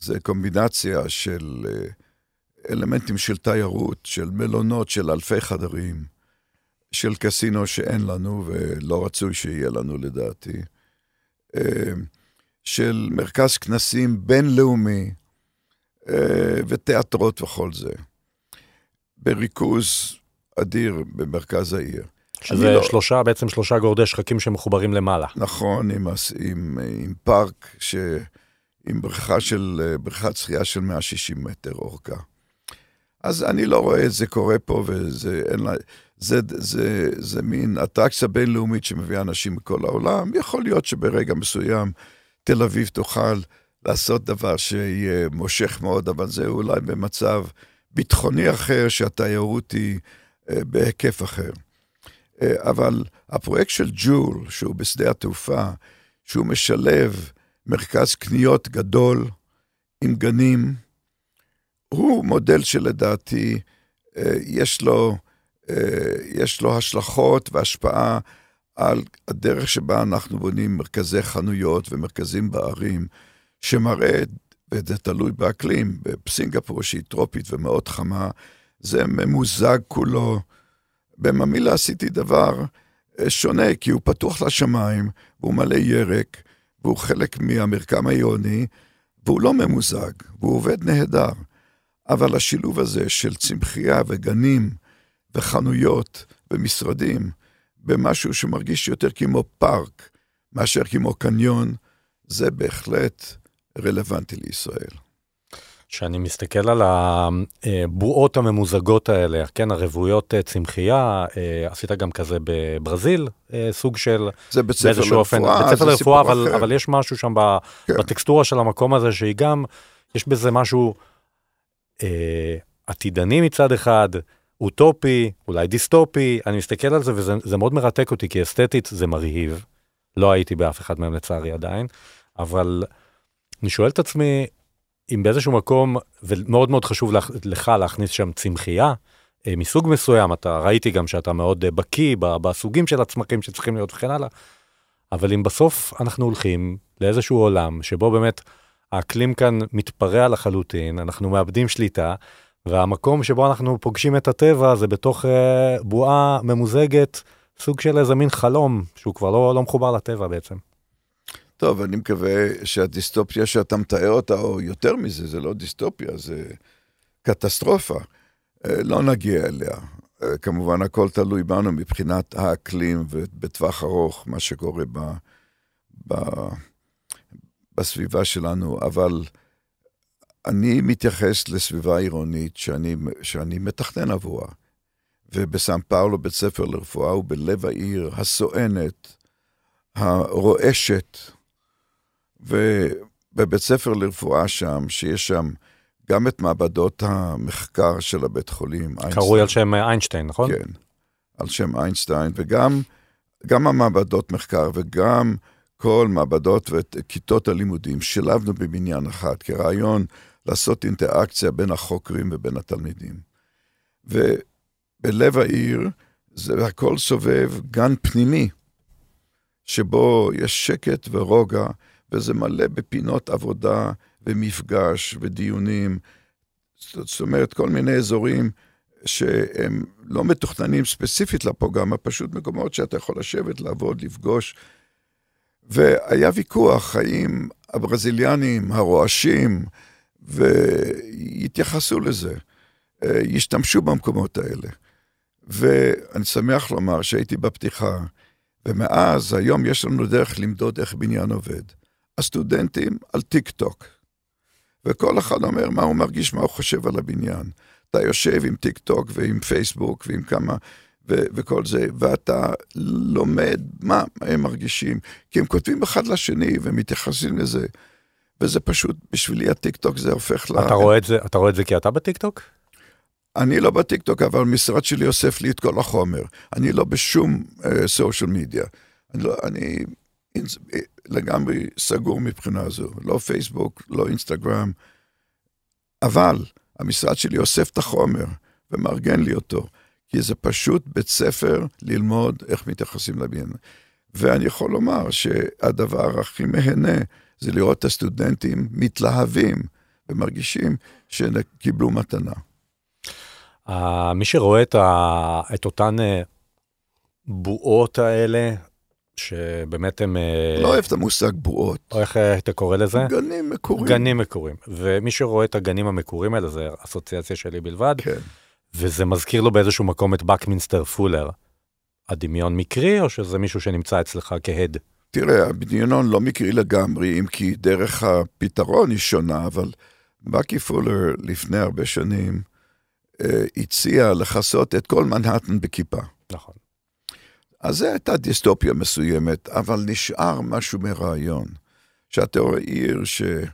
זה קומבינציה של uh, אלמנטים של תיירות, של מלונות, של אלפי חדרים, של קסינו שאין לנו ולא רצוי שיהיה לנו לדעתי. אה, של מרכז כנסים בינלאומי אה, ותיאטרות וכל זה, בריכוז אדיר במרכז העיר. שזה לא... שלושה, בעצם שלושה גורדי שחקים שמחוברים למעלה. נכון, עם, עם, עם פארק, ש... עם בריכה של, בריכת שחייה של 160 מטר אורכה. אז אני לא רואה את זה קורה פה, וזה אין לה... זה, זה, זה מין אטרקציה בינלאומית שמביאה אנשים מכל העולם. יכול להיות שברגע מסוים תל אביב תוכל לעשות דבר שיהיה מושך מאוד, אבל זה אולי במצב ביטחוני אחר, שהתיירות היא אה, בהיקף אחר. אה, אבל הפרויקט של ג'ול, שהוא בשדה התעופה, שהוא משלב מרכז קניות גדול עם גנים, הוא מודל שלדעתי אה, יש לו... אה, יש לו השלכות והשפעה על הדרך שבה אנחנו בונים מרכזי חנויות ומרכזים בערים, שמראה, וזה תלוי באקלים, בסינגפור שהיא טרופית ומאוד חמה, זה ממוזג כולו. בממילה עשיתי דבר אה, שונה, כי הוא פתוח לשמיים, והוא מלא ירק, והוא חלק מהמרקם העיוני, והוא לא ממוזג, והוא עובד נהדר. אבל השילוב הזה של צמחייה וגנים, וחנויות ומשרדים במשהו שמרגיש יותר כמו פארק מאשר כמו קניון, זה בהחלט רלוונטי לישראל. כשאני מסתכל על הבועות הממוזגות האלה, כן, הרבויות אה, צמחייה, אה, עשית גם כזה בברזיל, אה, סוג של... זה בית ספר לרפואה, אופן, בית ספר לרפואה, אבל, אבל יש משהו שם כן. בטקסטורה של המקום הזה, שהיא גם, יש בזה משהו אה, עתידני מצד אחד, אוטופי, אולי דיסטופי, אני מסתכל על זה וזה מאוד מרתק אותי, כי אסתטית זה מרהיב. לא הייתי באף אחד מהם לצערי עדיין, אבל אני שואל את עצמי, אם באיזשהו מקום, ומאוד מאוד חשוב לך, לך להכניס שם צמחייה, אה, מסוג מסוים, אתה ראיתי גם שאתה מאוד אה, בקיא בסוגים של הצמחים שצריכים להיות וכן הלאה, אבל אם בסוף אנחנו הולכים לאיזשהו עולם שבו באמת האקלים כאן מתפרע לחלוטין, אנחנו מאבדים שליטה, והמקום שבו אנחנו פוגשים את הטבע זה בתוך אה, בועה ממוזגת, סוג של איזה מין חלום שהוא כבר לא, לא מחובר לטבע בעצם. טוב, אני מקווה שהדיסטופיה שאתה מתאר אותה, או יותר מזה, זה לא דיסטופיה, זה קטסטרופה. אה, לא נגיע אליה. אה, כמובן, הכל תלוי בנו מבחינת האקלים ובטווח ארוך, מה שקורה ב, ב, בסביבה שלנו, אבל אני מתייחס לסביבה עירונית שאני, שאני מתכנן עבורה. ובסן פאולו, בית ספר לרפואה, הוא בלב העיר הסואנת, הרועשת, ובבית ספר לרפואה שם, שיש שם גם את מעבדות המחקר של הבית חולים. קרוי על שם איינשטיין, נכון? כן, על שם איינשטיין, וגם גם המעבדות מחקר וגם כל מעבדות וכיתות הלימודים שילבנו בבניין אחד, כרעיון לעשות אינטראקציה בין החוקרים ובין התלמידים. ובלב העיר זה הכל סובב גן פנימי, שבו יש שקט ורוגע, וזה מלא בפינות עבודה ומפגש ודיונים. זאת אומרת, כל מיני אזורים שהם לא מתוכננים ספציפית לפרוגרמה, פשוט מקומות שאתה יכול לשבת, לעבוד, לפגוש. והיה ויכוח האם הברזיליאנים, הרועשים, והתייחסו לזה, אה, השתמשו במקומות האלה. ואני שמח לומר שהייתי בפתיחה, ומאז, היום יש לנו דרך למדוד איך בניין עובד. הסטודנטים על טיק טוק. וכל אחד אומר מה הוא מרגיש, מה הוא חושב על הבניין. אתה יושב עם טיק טוק ועם פייסבוק ועם כמה, ו- וכל זה, ואתה לומד מה הם מרגישים. כי הם כותבים אחד לשני ומתייחסים לזה. וזה פשוט, בשבילי הטיק טוק זה הופך ל... אתה רואה את זה, אתה רואה את זה כי אתה בטיק טוק? אני לא בטיק טוק, אבל המשרד שלי אוסף לי את כל החומר. אני לא בשום סושיאל uh, מדיה. אני, לא, אני לגמרי סגור מבחינה זו, לא פייסבוק, לא אינסטגרם, אבל המשרד שלי אוסף את החומר ומארגן לי אותו, כי זה פשוט בית ספר ללמוד איך מתייחסים לבניין. ואני יכול לומר שהדבר הכי מהנה זה לראות את הסטודנטים מתלהבים ומרגישים שקיבלו מתנה. Uh, מי שרואה את, ה, את אותן uh, בועות האלה, שבאמת הם... אה, לא אוהב את המושג בועות. או איך אתה קורא לזה? גנים מקורים. גנים מקורים. ומי שרואה את הגנים המקורים האלה, זה אסוציאציה שלי בלבד. כן. וזה מזכיר לו באיזשהו מקום את בקמינסטר פולר. הדמיון מקרי, או שזה מישהו שנמצא אצלך כהד? תראה, הדמיון לא מקרי לגמרי, אם כי דרך הפתרון היא שונה, אבל בקי פולר לפני הרבה שנים אה, הציע לכסות את כל מנהטן בכיפה. נכון. אז זו הייתה דיסטופיה מסוימת, אבל נשאר משהו מרעיון. שאתה רואה עיר שהיא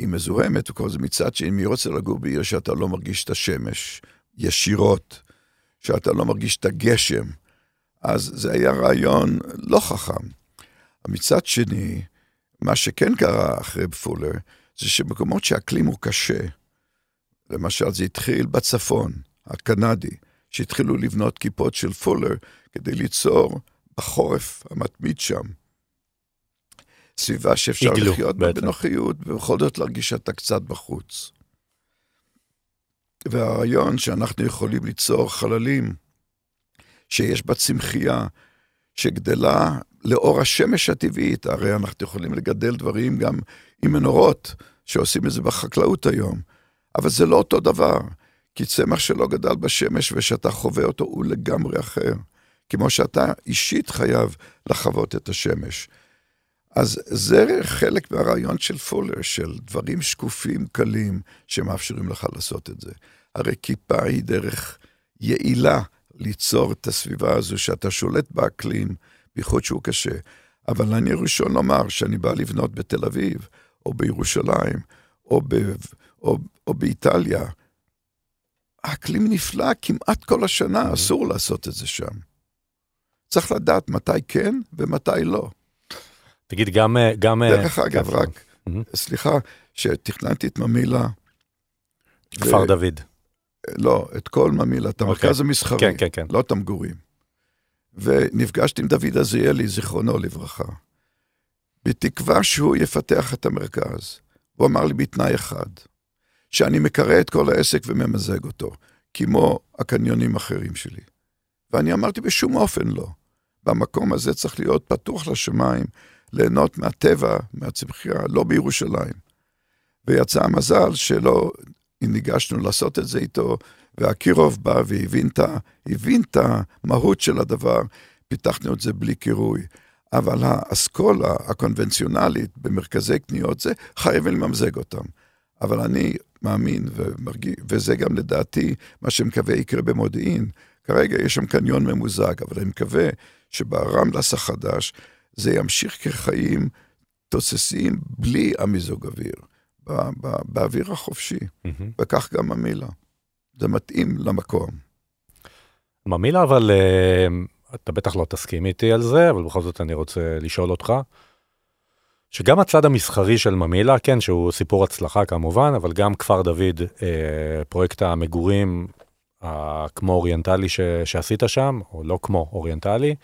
מזוהמת וכל זה, מצד שני, מי רוצה לגור בעיר שאתה לא מרגיש את השמש ישירות, שאתה לא מרגיש את הגשם, אז זה היה רעיון לא חכם. מצד שני, מה שכן קרה אחרי פולר, זה שמקומות שהאקלים הוא קשה, למשל זה התחיל בצפון, הקנדי, שהתחילו לבנות כיפות של פולר כדי ליצור בחורף המתמיד שם סביבה שאפשר איגלו, לחיות בה בנוחיות, ובכל זאת להרגיש שאתה קצת בחוץ. והרעיון שאנחנו יכולים ליצור חללים שיש בה צמחייה שגדלה לאור השמש הטבעית, הרי אנחנו יכולים לגדל דברים גם עם מנורות, שעושים את זה בחקלאות היום, אבל זה לא אותו דבר. כי צמח שלא גדל בשמש ושאתה חווה אותו הוא לגמרי אחר. כמו שאתה אישית חייב לחוות את השמש. אז זה חלק מהרעיון של פולר, של דברים שקופים, קלים, שמאפשרים לך לעשות את זה. הרי כיפה היא דרך יעילה ליצור את הסביבה הזו שאתה שולט באקלים, בייחוד שהוא קשה. אבל אני ראשון לומר שאני בא לבנות בתל אביב, או בירושלים, או, ב, או, או באיטליה, האקלים נפלא כמעט כל השנה, אסור לעשות את זה שם. צריך לדעת מתי כן ומתי לא. תגיד, גם... אה, גם אה, דרך אגב, רק, Mhm. סליחה, שתכננתי את ממילא, כפר ו- דוד. לא, את כל ממילא, את המרכז אוקיי. המסחרי, כן, כן, כן. לא את המגורים. ונפגשתי עם דוד עזריאלי, זיכרונו לברכה, בתקווה שהוא יפתח את המרכז. הוא אמר לי בתנאי אחד, שאני מקרא את כל העסק וממזג אותו, כמו הקניונים האחרים שלי. ואני אמרתי, בשום אופן לא. במקום הזה צריך להיות פתוח לשמיים, ליהנות מהטבע, מהצמחייה, לא בירושלים. ויצא המזל שלא ניגשנו לעשות את זה איתו, ואקירוב בא והבין את הבין את המהות של הדבר, פיתחנו את זה בלי קירוי. אבל האסכולה הקונבנציונלית במרכזי קניות זה חייבים לממזג אותם. אבל אני מאמין ומרגיש, וזה גם לדעתי מה שמקווה יקרה במודיעין. כרגע יש שם קניון ממוזג, אבל אני מקווה שברמלס החדש זה ימשיך כחיים תוססים בלי המיזוג אוויר, ב- ב- באוויר החופשי. וכך גם המילה. זה מתאים למקום. ממילא, אבל אה, אתה בטח לא תסכים איתי על זה, אבל בכל זאת אני רוצה לשאול אותך. שגם הצד המסחרי של ממילא, כן, שהוא סיפור הצלחה כמובן, אבל גם כפר דוד, אה, פרויקט המגורים הכמו אוריינטלי ש, שעשית שם, או לא כמו אוריינטלי,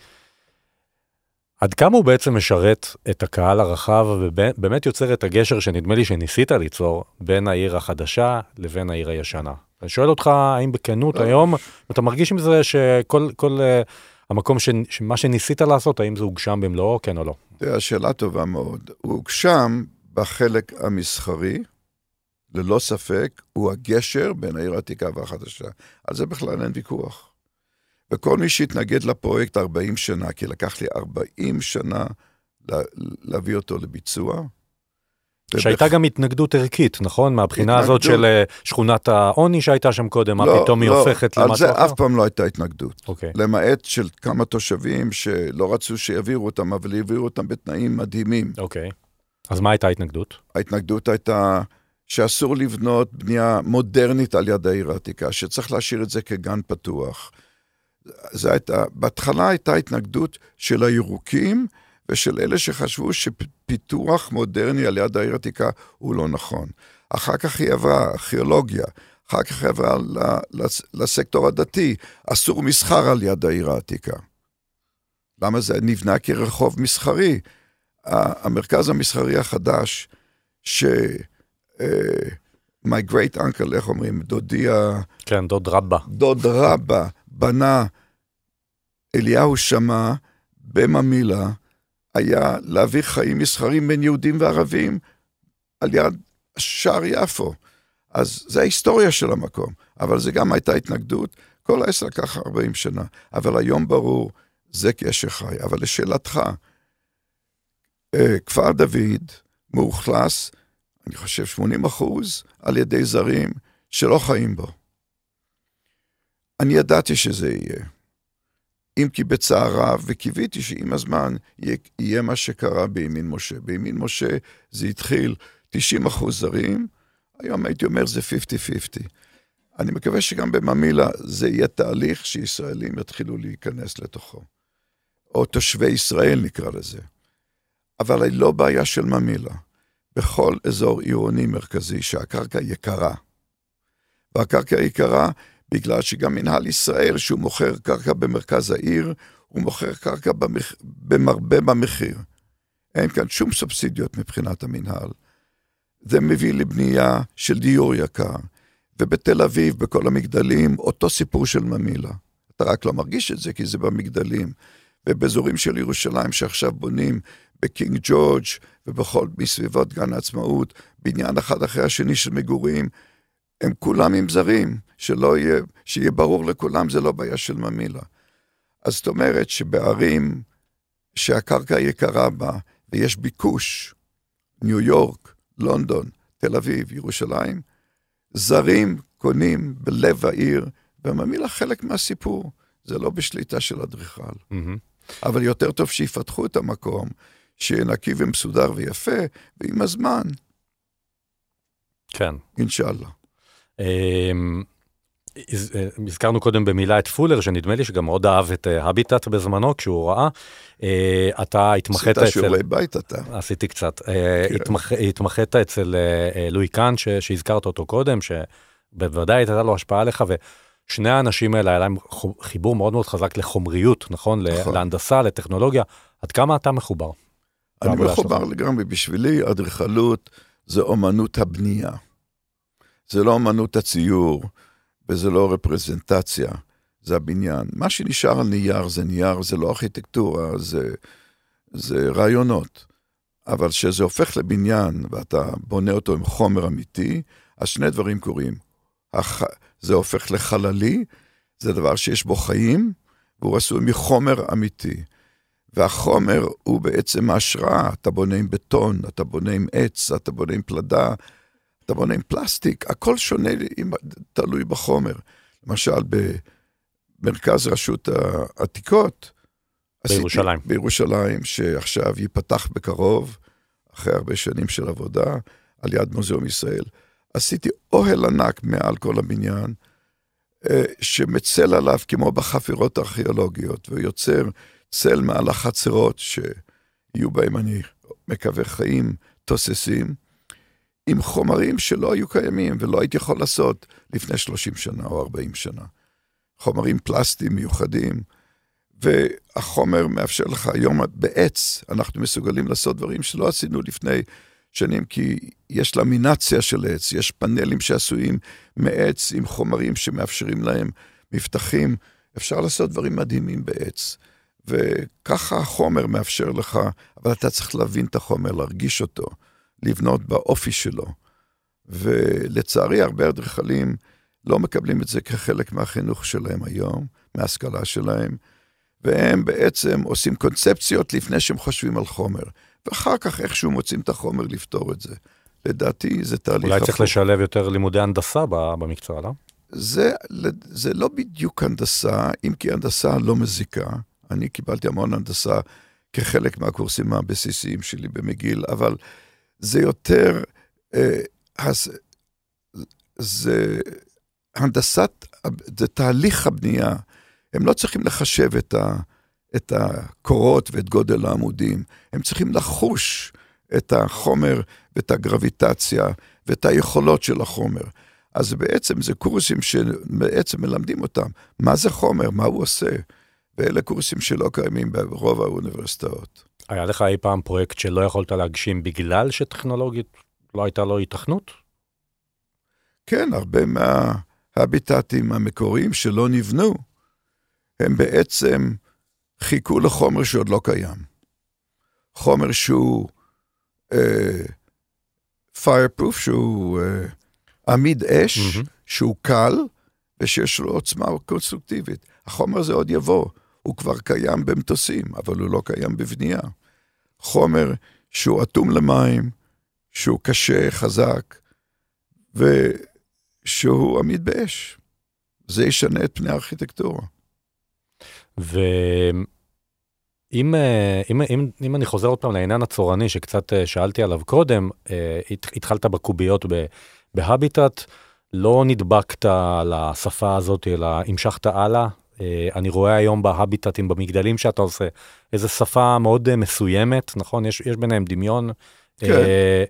עד כמה הוא בעצם משרת את הקהל הרחב ובאמת יוצר את הגשר שנדמה לי שניסית ליצור בין העיר החדשה לבין העיר הישנה. אני שואל אותך, האם בכנות לא. היום, אתה מרגיש עם זה שכל כל, uh, המקום, ש, שמה שניסית לעשות, האם זה הוגשם במלואו, כן או לא? זו שאלה טובה מאוד. הוא הוגשם בחלק המסחרי, ללא ספק, הוא הגשר בין העיר העתיקה והחדשה. על זה בכלל אין ויכוח. וכל מי שהתנגד לפרויקט 40 שנה, כי לקח לי 40 שנה לה, להביא אותו לביצוע. שהייתה גם התנגדות ערכית, נכון? מהבחינה הזאת התנגדות. של אה, שכונת העוני שהייתה שם קודם, מה לא, פתאום היא לא, הופכת על למשהו זה אחר? אף פעם לא הייתה התנגדות. אוקיי, למעט של כמה תושבים שלא רצו שיעבירו אותם, אבל העבירו אותם בתנאים מדהימים. אוקיי. אז מה הייתה ההתנגדות? ההתנגדות הייתה שאסור לבנות בנייה מודרנית על יד העיר העתיקה, שצריך להשאיר את זה כגן פתוח. זה הייתה, בהתחלה הייתה התנגדות של הירוקים ושל אלה שחשבו שפיתוח מודרני על יד העיר העתיקה הוא לא נכון. אחר כך היא עברה ארכיאולוגיה, אחר כך היא עברה לסקטור הדתי, אסור מסחר על יד העיר העתיקה. למה זה נבנה כרחוב מסחרי? המרכז המסחרי החדש, ש... אה, my great uncle, איך אומרים, דודי ה... כן, דוד רבא. דוד רבא בנה, אליהו שמע בממילא, היה להביא חיים מסחרים בין יהודים וערבים על יד שער יפו. אז זה ההיסטוריה של המקום, אבל זה גם הייתה התנגדות. כל העסק לקח 40 שנה, אבל היום ברור, זה קשר חי. אבל לשאלתך, אה, כפר דוד מאוכלס, אני חושב 80 אחוז, על ידי זרים שלא חיים בו. אני ידעתי שזה יהיה. אם כי בצער רב, וקיוויתי שעם הזמן יהיה, מה שקרה בימין משה. בימין משה זה התחיל 90 אחוז זרים, היום הייתי אומר זה 50-50. אני מקווה שגם בממילא זה יהיה תהליך שישראלים יתחילו להיכנס לתוכו. או תושבי ישראל נקרא לזה. אבל היא לא בעיה של ממילא. בכל אזור עירוני מרכזי שהקרקע יקרה. והקרקע יקרה בגלל שגם מנהל ישראל, שהוא מוכר קרקע במרכז העיר, הוא מוכר קרקע במח... במרבה במחיר. אין כאן שום סובסידיות מבחינת המנהל. זה מביא לבנייה של דיור יקר. ובתל אביב, בכל המגדלים, אותו סיפור של ממילא. אתה רק לא מרגיש את זה, כי זה במגדלים. ובאזורים של ירושלים שעכשיו בונים בקינג ג'ורג' ובכל, מסביבות גן העצמאות, בניין אחד אחרי השני של מגורים, הם כולם עם זרים, שלא יהיה, שיהיה ברור לכולם, זה לא בעיה של ממילא. אז זאת אומרת שבערים שהקרקע יקרה בה ויש ביקוש, ניו יורק, לונדון, תל אביב, ירושלים, זרים קונים בלב העיר, וממילא חלק מהסיפור. זה לא בשליטה של אדריכל. מהמם. אבל יותר טוב שיפתחו את המקום, שיהיה נקי ומסודר ויפה, ועם הזמן, כן. אינשאללה. אמ, הזכרנו קודם במילה את פולר, שנדמה לי שגם מאוד אהב את הביטט בזמנו כשהוא ראה. אתה התמחית אצל... עשית שיעורי בית אתה. עשיתי קצת. כן. התמחית אצל לואי קאן, שהזכרת אותו קודם, שבוודאי הייתה לו השפעה עליך, ושני האנשים האלה היה להם חיבור מאוד מאוד חזק לחומריות, נכון? נכון. להנדסה, לטכנולוגיה. עד כמה אתה מחובר? אני מחובר לגמרי. בשבילי אדריכלות זה אומנות הבנייה. זה לא אומנות הציור, וזה לא רפרזנטציה, זה הבניין. מה שנשאר על נייר זה נייר, זה לא ארכיטקטורה, זה, זה רעיונות. אבל כשזה הופך לבניין ואתה בונה אותו עם חומר אמיתי, אז שני דברים קורים. הח... זה הופך לחללי, זה דבר שיש בו חיים, והוא עשוי מחומר אמיתי. והחומר הוא בעצם ההשראה, אתה בונה עם בטון, אתה בונה עם עץ, אתה בונה עם פלדה, אתה בונה עם פלסטיק, הכל שונה, תלוי בחומר. למשל, במרכז רשות העתיקות, בירושלים. עשיתי, בירושלים, שעכשיו ייפתח בקרוב, אחרי הרבה שנים של עבודה, על יד מוזיאום ישראל. עשיתי אוהל ענק מעל כל הבניין, אה, שמצל עליו כמו בחפירות הארכיאולוגיות, ויוצר צל מעל החצרות שיהיו בהם, אני מקווה, חיים תוססים. עם חומרים שלא היו קיימים ולא הייתי יכול לעשות לפני 30 שנה או 40 שנה. חומרים פלסטיים מיוחדים, והחומר מאפשר לך היום בעץ, אנחנו מסוגלים לעשות דברים שלא עשינו לפני שנים, כי יש למינציה של עץ, יש פאנלים שעשויים מעץ עם חומרים שמאפשרים להם מבטחים, אפשר לעשות דברים מדהימים בעץ. וככה החומר מאפשר לך, אבל אתה צריך להבין את החומר, להרגיש אותו. לבנות באופי שלו. ולצערי, הרבה אדריכלים לא מקבלים את זה כחלק מהחינוך שלהם היום, מההשכלה שלהם, והם בעצם עושים קונספציות לפני שהם חושבים על חומר, ואחר כך איכשהו מוצאים את החומר לפתור את זה. לדעתי זה תהליך... אולי צריך לשלב יותר לימודי הנדסה במקצוע, לא? זה, זה לא בדיוק הנדסה, אם כי הנדסה לא מזיקה. אני קיבלתי המון הנדסה כחלק מהקורסים הבסיסיים שלי במגיל, אבל זה יותר, אה, אז, זה הנדסת, זה תהליך הבנייה. הם לא צריכים לחשב את, ה, את הקורות ואת גודל העמודים, הם צריכים לחוש את החומר ואת הגרביטציה ואת היכולות של החומר. אז בעצם זה קורסים שבעצם מלמדים אותם מה זה חומר, מה הוא עושה, ואלה קורסים שלא קיימים ברוב האוניברסיטאות. היה לך אי פעם פרויקט שלא יכולת להגשים בגלל שטכנולוגית לא הייתה לו התכנות? כן, הרבה מההביטטים המקוריים שלא נבנו, הם בעצם חיכו לחומר שעוד לא קיים. חומר שהוא uh, fireproof, שהוא uh, עמיד אש, mm-hmm. שהוא קל, ושיש לו עוצמה קונסטרוקטיבית. החומר הזה עוד יבוא. הוא כבר קיים במטוסים, אבל הוא לא קיים בבנייה. חומר שהוא אטום למים, שהוא קשה, חזק, ושהוא עמיד באש. זה ישנה את פני הארכיטקטורה. ואם אם, אם, אם אני חוזר עוד פעם לעניין הצורני שקצת אה, שאלתי עליו קודם, אה, התחלת בקוביות בהביטט, לא נדבקת לשפה הזאת, אלא המשכת הלאה אה, אני רואה היום בהביטטים, במגדלים שאתה עושה, איזו שפה מאוד אה, מסוימת, נכון? יש, יש ביניהם דמיון. כן. אה...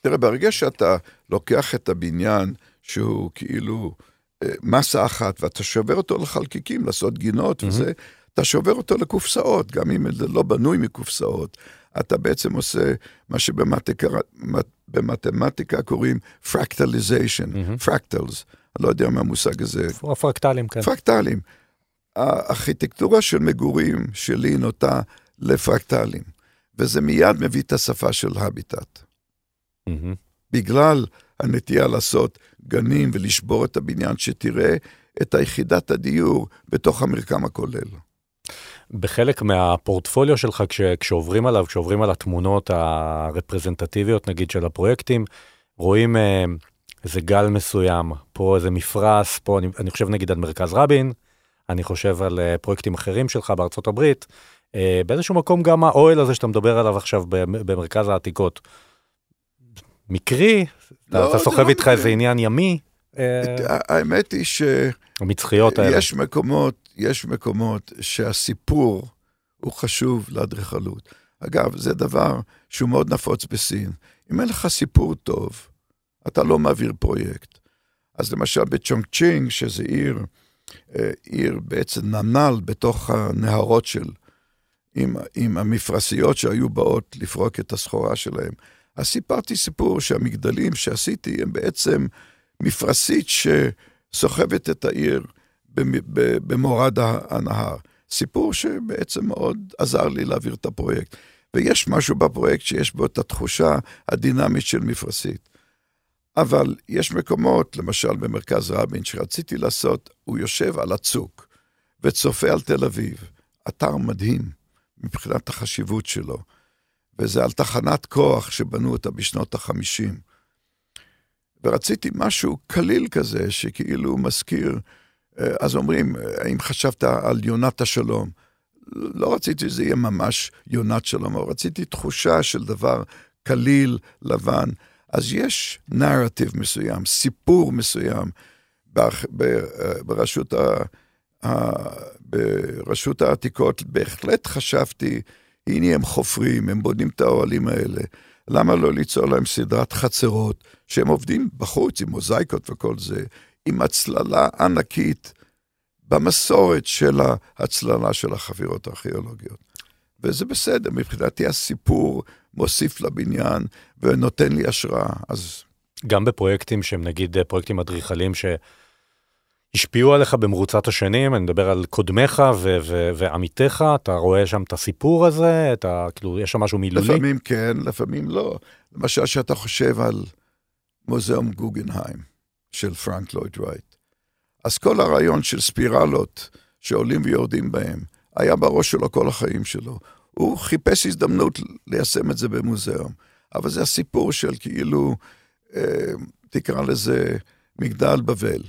תראה, ברגע שאתה לוקח את הבניין, שהוא כאילו אה, מסה אחת, ואתה שובר אותו לחלקיקים, לעשות גינות mm-hmm. וזה, אתה שובר אותו לקופסאות, גם אם זה לא בנוי מקופסאות. אתה בעצם עושה מה שבמתמטיקה קוראים fractalization, mm-hmm. fractals. אני לא יודע מה המושג הזה. פרקטלים, כן. פרקטלים. הארכיטקטורה של מגורים שלי נוטה לפרקטלים, וזה מיד מביא את השפה של הביטט. Mm-hmm. בגלל הנטייה לעשות גנים ולשבור את הבניין, שתראה את היחידת הדיור בתוך המרקם הכולל. בחלק מהפורטפוליו שלך, כש, כשעוברים עליו, כשעוברים על התמונות הרפרזנטטיביות, נגיד, של הפרויקטים, רואים אה, איזה גל מסוים, פה איזה מפרש, פה אני, אני חושב נגיד על מרכז רבין, אני חושב על uh, פרויקטים אחרים שלך בארצות הברית, uh, באיזשהו מקום גם האוהל הזה שאתה מדבר עליו עכשיו במרכז העתיקות. מקרי? לא, אתה סוחב לא איתך איזה עניין ימי? אה, האמת היא ש... המצחיות האלה. יש מקומות, יש מקומות שהסיפור הוא חשוב לאדריכלות. אגב, זה דבר שהוא מאוד נפוץ בסין. אם אין לך סיפור טוב, אתה לא מעביר פרויקט. אז למשל בצ'ונג צ'ינג, שזה עיר, אה, עיר בעצם נמל בתוך הנהרות של, עם, עם המפרשיות שהיו באות לפרוק את הסחורה שלהם. אז סיפרתי סיפור שהמגדלים שעשיתי הם בעצם מפרשית שסוחבת את העיר במורד הנהר. סיפור שבעצם מאוד עזר לי להעביר את הפרויקט. ויש משהו בפרויקט שיש בו את התחושה הדינמית של מפרשית. אבל יש מקומות, למשל במרכז רבין, שרציתי לעשות, הוא יושב על הצוק וצופה על תל אביב. אתר מדהים מבחינת החשיבות שלו. וזה על תחנת כוח שבנו אותה בשנות החמישים. ורציתי משהו קליל כזה, שכאילו מזכיר, אה, אז אומרים, האם חשבת על יונת השלום? לא רציתי שזה יהיה ממש יונת שלום, אבל רציתי תחושה של דבר קליל, לבן. אז יש נרטיב מסוים, סיפור מסוים ברשות, ה, ברשות העתיקות. בהחלט חשבתי, הנה הם חופרים, הם בונים את האוהלים האלה. למה לא ליצור להם סדרת חצרות, שהם עובדים בחוץ עם מוזאיקות וכל זה, עם הצללה ענקית במסורת של ההצללה של החפירות הארכיאולוגיות. וזה בסדר, מבחינתי הסיפור מוסיף לבניין ונותן לי השראה, אז... גם בפרויקטים שהם נגיד פרויקטים אדריכליים שהשפיעו עליך במרוצת השנים, אני מדבר על קודמיך ו- ו- ועמיתיך, אתה רואה שם את הסיפור הזה, אתה, כאילו, יש שם משהו מילולי? לפעמים כן, לפעמים לא. למשל, שאתה חושב על מוזיאום גוגנהיים של פרנק לויד רייט. אז כל הרעיון של ספירלות שעולים ויורדים בהם, היה בראש שלו כל החיים שלו. הוא חיפש הזדמנות ליישם את זה במוזיאום. אבל זה הסיפור של כאילו, אה, תקרא לזה מגדל בבל,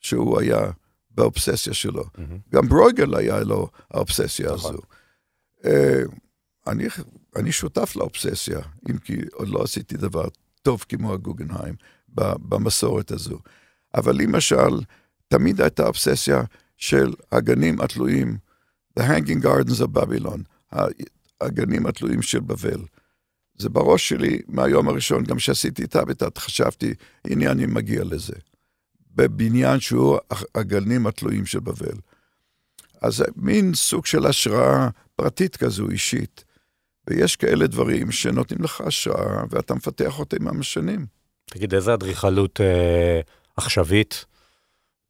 שהוא היה באובססיה שלו. Mm-hmm. גם ברויגל היה לו האובססיה נכון. הזו. אה, אני, אני שותף לאובססיה, אם כי עוד לא עשיתי דבר טוב כמו הגוגנהיים במסורת הזו. אבל למשל, תמיד הייתה אובססיה של הגנים התלויים, The Hanging Gardens of Babylon, הגנים התלויים של בבל. זה בראש שלי מהיום הראשון, גם כשעשיתי את האביטט חשבתי, הנה אני מגיע לזה. בבניין שהוא הגנים התלויים של בבל. אז מין סוג של השראה פרטית כזו, אישית. ויש כאלה דברים שנותנים לך השראה, ואתה מפתח אותם עם השנים. תגיד, איזה אדריכלות אה, עכשווית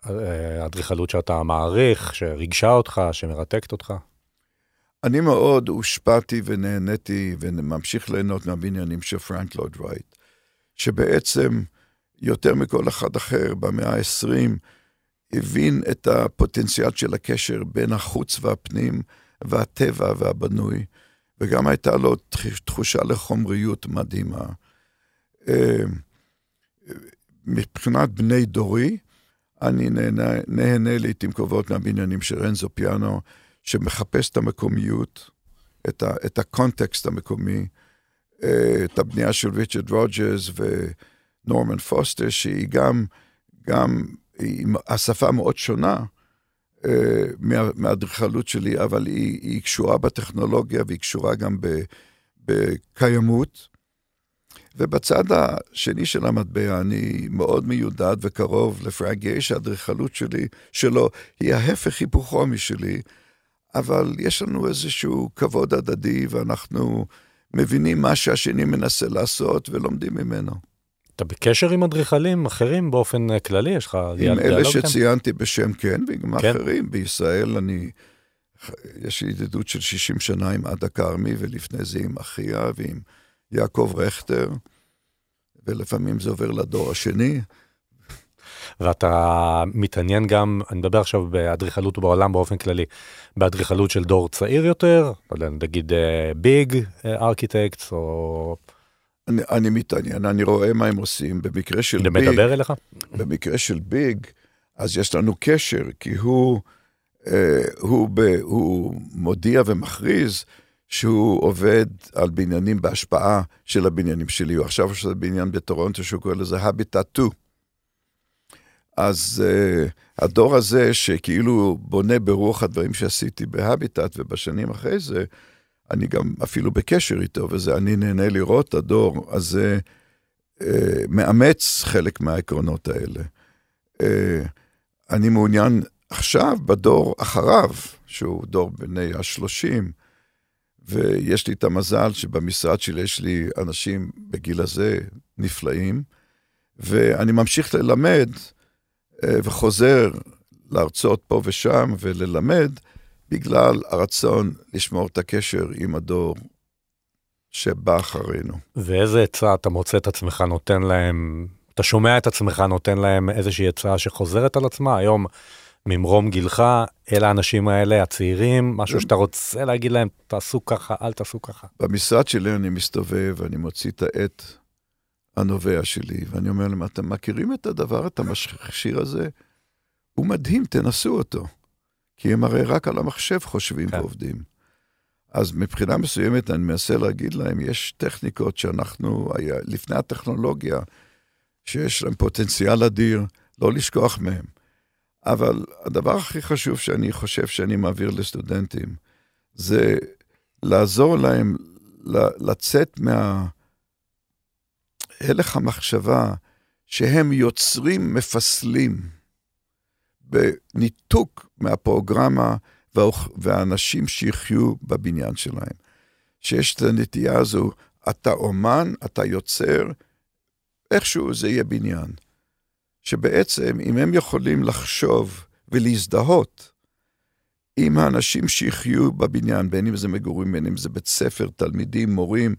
אה, אדריכלות שאתה מעריך, שריגשה אותך, שמרתקת אותך? אני מאוד הושפעתי ונהניתי וממשיך ליהנות מהבניינים של פרנק לורד רייט, שבעצם יותר מכל אחד אחר במאה ה-20 הבין את הפוטנציאל של הקשר בין החוץ והפנים והטבע והבנוי, וגם הייתה לו תחושה לחומריות מדהימה. אה, מבחינת בני דורי, אני נהנה, נהנה לעיתים קרובות מהבניינים של רנזו פיאנו, שמחפש את המקומיות, את, ה, את הקונטקסט המקומי, אה, את הבנייה של ריצ'רד רוג'רס ונורמן פוסטר, שהיא גם, גם, היא השפה מאוד שונה אה, מהאדריכלות שלי, אבל היא, היא קשורה בטכנולוגיה והיא קשורה גם בקיימות. ובצד השני של המטבע אני מאוד מיודד וקרוב לפרגי, שהאדריכלות שלי, שלו, היא ההפך היפוכו משלי, אבל יש לנו איזשהו כבוד הדדי ואנחנו מבינים מה שהשני מנסה לעשות ולומדים ממנו. אתה בקשר עם אדריכלים אחרים באופן כללי? יש לך דיאלוג? עם אלה שציינתי כאן? בשם כן, ועם כן. אחרים. בישראל אני, יש לי ידידות של 60 שנה עם עדה כרמי, ולפני זה עם אחיה ועם... יעקב רכטר, ולפעמים זה עובר לדור השני. ואתה מתעניין גם, אני מדבר עכשיו באדריכלות בעולם באופן כללי, באדריכלות של דור צעיר יותר, לא נגיד ביג ארכיטקטס או... אני, אני מתעניין, אני רואה מה הם עושים. במקרה של ביג... זה מדבר אליך? במקרה של ביג, אז יש לנו קשר, כי הוא, אה, הוא, ב, הוא מודיע ומכריז שהוא עובד על בניינים בהשפעה של הבניינים שלי. הוא עכשיו יש בניין בטורונטו שהוא קורא לזה הביטט 2. אז uh, הדור הזה, שכאילו בונה ברוח הדברים שעשיתי בהביטט, ובשנים אחרי זה, אני גם אפילו בקשר איתו, וזה, אני נהנה לראות הדור הזה uh, מאמץ חלק מהעקרונות האלה. Uh, אני מעוניין עכשיו בדור אחריו, שהוא דור בני השלושים, ויש לי את המזל שבמשרד שלי יש לי אנשים בגיל הזה נפלאים, ואני ממשיך ללמד וחוזר להרצות פה ושם וללמד, בגלל הרצון לשמור את הקשר עם הדור שבא אחרינו. ואיזה עצה אתה מוצא את עצמך נותן להם, אתה שומע את עצמך נותן להם איזושהי עצה שחוזרת על עצמה? היום ממרום גילך, אל האנשים האלה, הצעירים, משהו שאתה רוצה להגיד להם, תעשו ככה, אל תעשו ככה. במשרד שלי אני מסתובב, ואני מוציא את העט הנובע שלי, ואני אומר להם, אתם מכירים את הדבר, את המכשיר הזה? הוא מדהים, תנסו אותו. כי הם הרי רק על המחשב חושבים כן. ועובדים. אז מבחינה מסוימת אני מנסה להגיד להם, יש טכניקות שאנחנו, היה, לפני הטכנולוגיה, שיש להם פוטנציאל אדיר, לא לשכוח מהם. אבל הדבר הכי חשוב שאני חושב שאני מעביר לסטודנטים, זה לעזור להם לצאת מההלך המחשבה שהם יוצרים מפסלים בניתוק מהפרוגרמה והאנשים שיחיו בבניין שלהם. שיש את הנטייה הזו, אתה אומן, אתה יוצר, איכשהו זה יהיה בניין. שבעצם אם הם יכולים לחשוב ולהזדהות עם האנשים שיחיו בבניין, בין אם זה מגורים, בין אם זה בית ספר, תלמידים, מורים,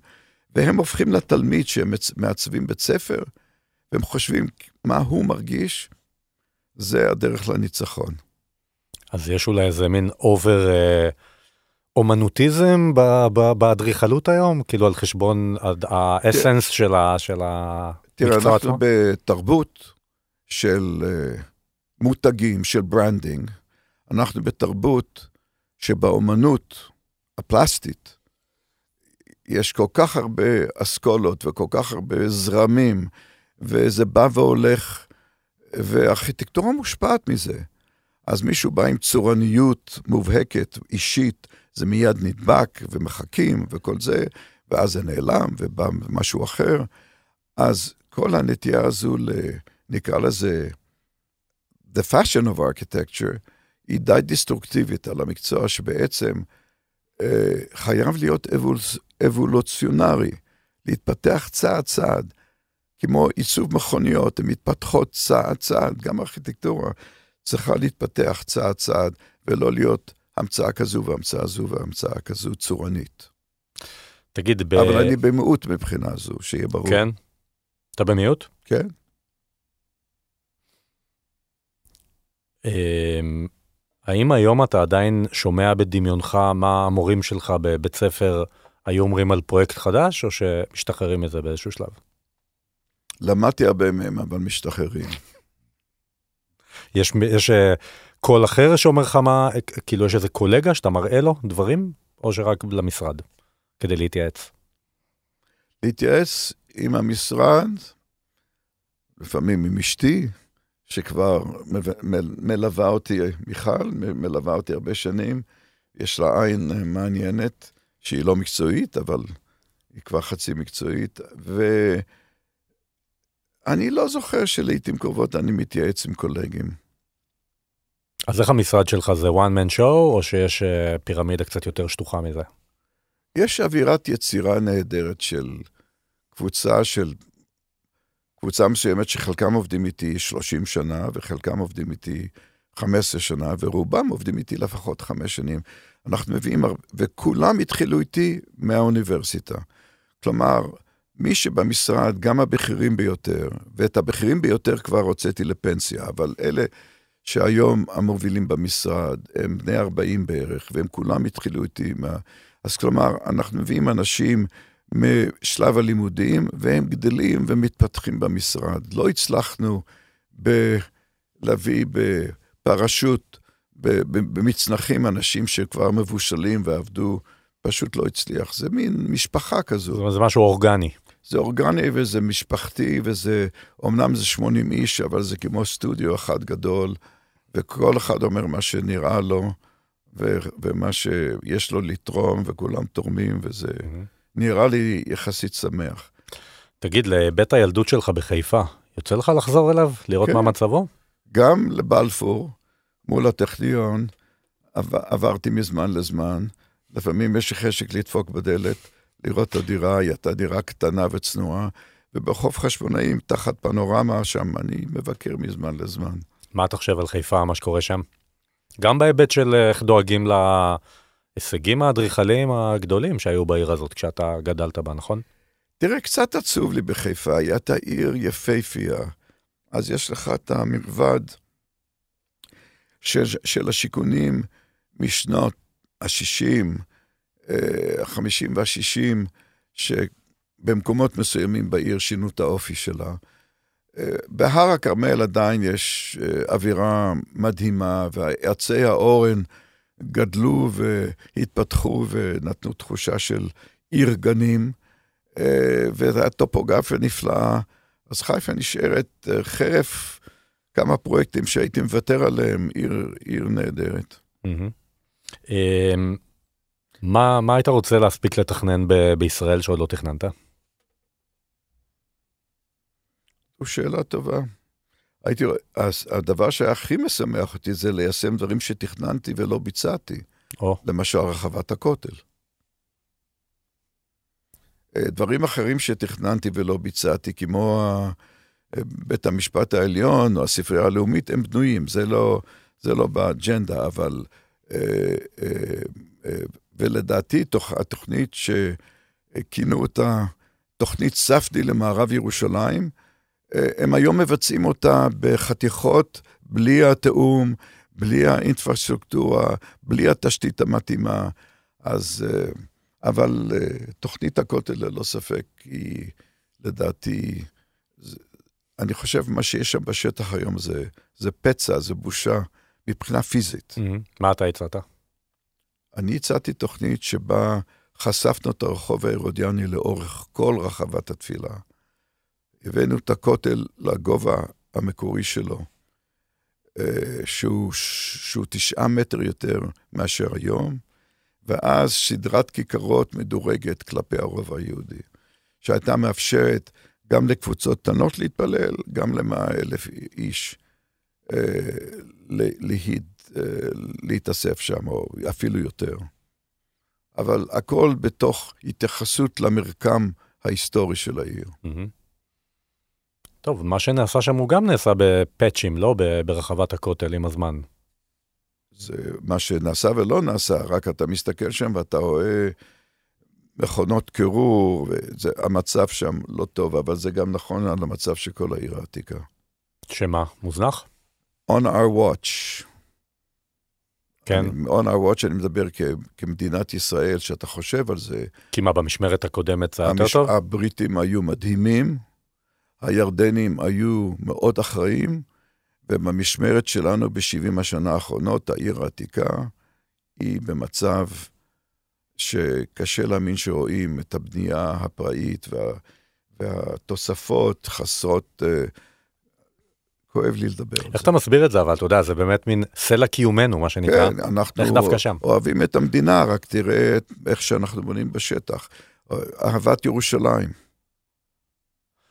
והם הופכים לתלמיד שהם מעצבים בית ספר, והם חושבים מה הוא מרגיש, זה הדרך לניצחון. אז יש אולי איזה מין over אה, אומנוטיזם באדריכלות היום? כאילו על חשבון ה essence של המקצוע עצמו? תראה, אנחנו בתרבות של uh, מותגים, של branding. אנחנו בתרבות שבאומנות הפלסטית יש כל כך הרבה אסכולות וכל כך הרבה זרמים, וזה בא והולך, וארכיטקטורה מושפעת מזה. אז מישהו בא עם צורניות מובהקת, אישית, זה מיד נדבק ומחכים וכל זה, ואז זה נעלם ובא משהו אחר. אז כל הנטייה הזו. נקרא לזה, The Fashion of Architecture, היא די דיסטרוקטיבית על המקצוע שבעצם אה, חייב להיות אבולוצ... אבולוציונרי, להתפתח צעד צעד. כמו עיצוב מכוניות, הן מתפתחות צעד צעד, גם ארכיטקטורה צריכה להתפתח צעד צעד, ולא להיות המצאה כזו והמצאה זו והמצאה כזו צורנית. תגיד, ב... אבל אני במיעוט מבחינה זו, שיהיה ברור. כן? אתה במיעוט? כן. אמ, האם היום אתה עדיין שומע בדמיונך מה המורים שלך בבית ספר היו אומרים על פרויקט חדש, או שמשתחררים מזה באיזשהו שלב? למדתי הרבה מהם, אבל משתחררים. יש, יש אה, קול אחר שאומר לך מה, כאילו יש איזה קולגה שאתה מראה לו דברים, או שרק למשרד, כדי להתייעץ? להתייעץ עם המשרד, לפעמים עם אשתי, שכבר מלווה אותי, מיכל, מלווה אותי הרבה שנים. יש לה עין מעניינת, שהיא לא מקצועית, אבל היא כבר חצי מקצועית. ואני לא זוכר שלעיתים קרובות אני מתייעץ עם קולגים. אז איך המשרד שלך זה one man show, או שיש אה, פירמידה קצת יותר שטוחה מזה? יש אווירת יצירה נהדרת של קבוצה של קבוצה מסוימת שחלקם עובדים איתי 30 שנה, וחלקם עובדים איתי 15 שנה, ורובם עובדים איתי לפחות חמש שנים. אנחנו מביאים, וכולם התחילו איתי מהאוניברסיטה. כלומר, מי שבמשרד, גם הבכירים ביותר, ואת הבכירים ביותר כבר הוצאתי לפנסיה, אבל אלה שהיום המובילים במשרד, הם בני 40 בערך, והם כולם התחילו איתי מה... אז כלומר, אנחנו מביאים אנשים משלב הלימודים, והם גדלים ומתפתחים במשרד. לא הצלחנו ב- להביא בפרשות, במצנחים, אנשים שכבר מבושלים ועבדו, פשוט לא הצליח. זה מין משפחה כזו. זאת אומרת, זה משהו אורגני. זה אורגני וזה משפחתי, וזה, אמנם זה 80 איש, אבל זה כמו סטודיו אחד גדול, וכל אחד אומר מה שנראה לו, ו, ומה שיש לו לתרום, וכולם תורמים, וזה mm-hmm. נראה לי יחסית שמח. תגיד, לבית הילדות שלך בחיפה, יוצא לך לחזור אליו, לראות כן. מה מצבו? גם לבלפור, מול הטכניון, עבר, עברתי מזמן לזמן. לפעמים יש חשק לדפוק בדלת, לראות את הדירה, היא הייתה דירה קטנה וצנועה, וברחוב חשבונאים, תחת פנורמה שם, אני מבקר מזמן לזמן. מה אתה חושב על חיפה, מה שקורה שם? גם בהיבט של איך דואגים להישגים האדריכליים הגדולים שהיו בעיר הזאת כשאתה גדלת בה, נכון? תראה, קצת עצוב לי בחיפה, הייתה עיר יפייפייה, אז יש לך את המלבד של, של השיכונים משנות ה-60, ה-50 וה-60, שבמקומות מסוימים בעיר שינו את האופי שלה. אה, בהר הכרמל עדיין יש אה, אווירה מדהימה, ועצי האורן גדלו והתפתחו ונתנו תחושה של עיר גנים, אה, וזו הייתה טופוגרפיה נפלאה. אז חיפה נשארת חרף כמה פרויקטים שהייתי מוותר עליהם, עיר, עיר נהדרת. Mm-hmm. מה, מה היית רוצה להספיק לתכנן ב- בישראל שעוד לא תכננת? זו שאלה טובה. הייתי, הדבר שהכי משמח אותי זה ליישם דברים שתכננתי ולא ביצעתי. או. למשל, רחבת הכותל. אה, דברים אחרים שתכננתי ולא ביצעתי, כמו בית המשפט העליון או הספרייה הלאומית, הם בנויים, זה לא, זה לא באג'נדה, אבל אה, אה, אה, ולדעתי תוך, התוכנית שכינו אותה תוכנית ספדי למערב ירושלים, הם היום מבצעים אותה בחתיכות, בלי התיאום, בלי האינפרסטרוקטורה, בלי התשתית המתאימה. אז, אבל תוכנית הכותל ללא ספק היא, לדעתי, אני חושב מה שיש שם בשטח היום זה, זה פצע, זה בושה מבחינה פיזית. Mm-hmm. מה אתה הצעת? אני הצעתי תוכנית שבה חשפנו את הרחוב ההרודיאני לאורך כל רחבת התפילה. הבאנו את הכותל לגובה המקורי שלו, אה, שהוא, שהוא תשעה מטר יותר מאשר היום, ואז סדרת כיכרות מדורגת כלפי הרוב היהודי, שהייתה מאפשרת גם לקבוצות קטנות להתפלל, גם למאה אלף איש אה, להיד, אה, להתאסף שם, או אפילו יותר. אבל הכל בתוך התייחסות למרקם ההיסטורי של העיר. טוב, מה שנעשה שם הוא גם נעשה בפאצ'ים, לא ברחבת הכותל עם הזמן. זה מה שנעשה ולא נעשה, רק אתה מסתכל שם ואתה רואה מכונות קירור, והמצב שם לא טוב, אבל זה גם נכון על המצב של כל העיר העתיקה. שמה, מוזנח? On our watch. כן. on our watch אני מדבר כ, כמדינת ישראל, שאתה חושב על זה. כי מה, במשמרת הקודמת זה יותר טוב? הבריטים היו מדהימים, הירדנים היו מאוד אחראים, ובמשמרת שלנו ב-70 השנה האחרונות, העיר העתיקה היא במצב שקשה להאמין שרואים את הבנייה הפראית וה, והתוספות חסרות... Uh, כואב לי לדבר על זה. איך אתה מסביר את זה, אבל אתה יודע, זה באמת מין סלע קיומנו, מה שנקרא. כן, אנחנו אוהבים את המדינה, רק תראה איך שאנחנו בונים בשטח. אהבת ירושלים.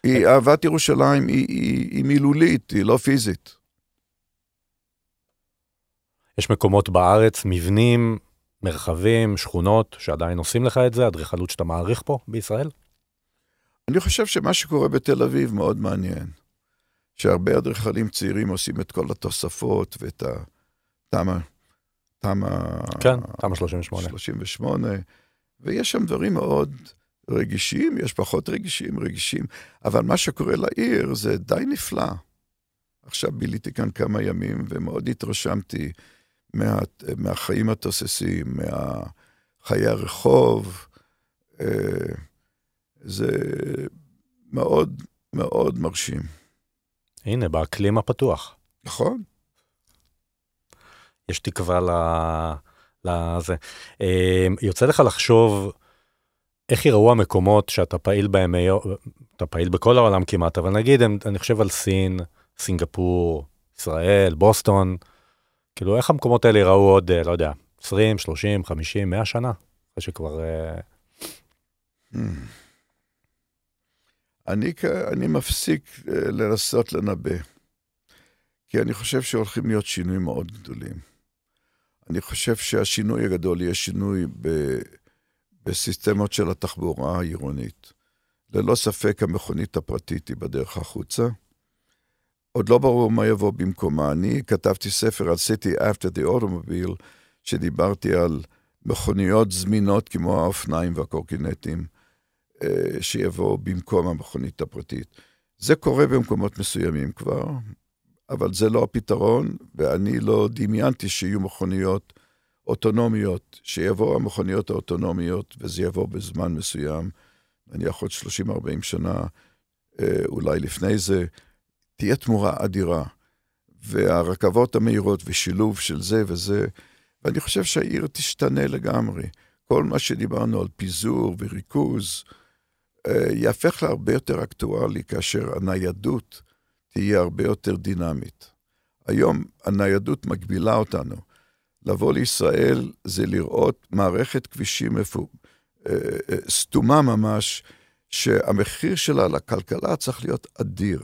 היא, כן. אהבת ירושלים היא, היא, היא מילולית, היא לא פיזית. יש מקומות בארץ, מבנים, מרחבים, שכונות, שעדיין עושים לך את זה, אדריכלות שאתה מעריך פה בישראל? אני חושב שמה שקורה בתל אביב מאוד מעניין. שהרבה אדריכלים צעירים עושים את כל התוספות ואת התמ"א, תמ"א... כן, תמ"א 38. 38, ויש שם דברים מאוד רגישים, יש פחות רגישים, רגישים, אבל מה שקורה לעיר זה די נפלא. עכשיו ביליתי כאן כמה ימים ומאוד התרשמתי מה, מהחיים התוססים, מהחיי הרחוב. אה, זה מאוד מאוד מרשים. הנה, באקלים הפתוח. נכון. יש תקווה לזה. אמ, יוצא לך לחשוב איך יראו המקומות שאתה פעיל בהם היום, אתה פעיל בכל העולם כמעט, אבל נגיד, אני חושב על סין, סינגפור, ישראל, בוסטון, כאילו איך המקומות האלה יראו עוד, לא יודע, 20, 30, 50, 100 שנה, אחרי שכבר... Hmm. אני, אני מפסיק לנסות לנבא, כי אני חושב שהולכים להיות שינויים מאוד גדולים. אני חושב שהשינוי הגדול יהיה שינוי ב, בסיסטמות של התחבורה העירונית. ללא ספק המכונית הפרטית היא בדרך החוצה. עוד לא ברור מה יבוא במקומה. אני כתבתי ספר על City After the Automobile, שדיברתי על מכוניות זמינות כמו האופניים והקורקינטים, אה, שיבואו במקום המכונית הפרטית. זה קורה במקומות מסוימים כבר, אבל זה לא הפתרון, ואני לא דמיינתי שיהיו מכוניות אוטונומיות, שיבואו המכוניות האוטונומיות, וזה יבוא בזמן מסוים, נניח עוד 30-40 שנה, אה, אולי לפני זה, תהיה תמורה אדירה. והרכבות המהירות ושילוב של זה וזה, ואני חושב שהעיר תשתנה לגמרי. כל מה שדיברנו על פיזור וריכוז, אה, יהפך להרבה יותר אקטואלי כאשר הניידות תהיה הרבה יותר דינמית. היום הניידות מגבילה אותנו. לבוא לישראל זה לראות מערכת כבישים. אה, אה, סתומה ממש, שהמחיר שלה לכלכלה צריך להיות אדיר.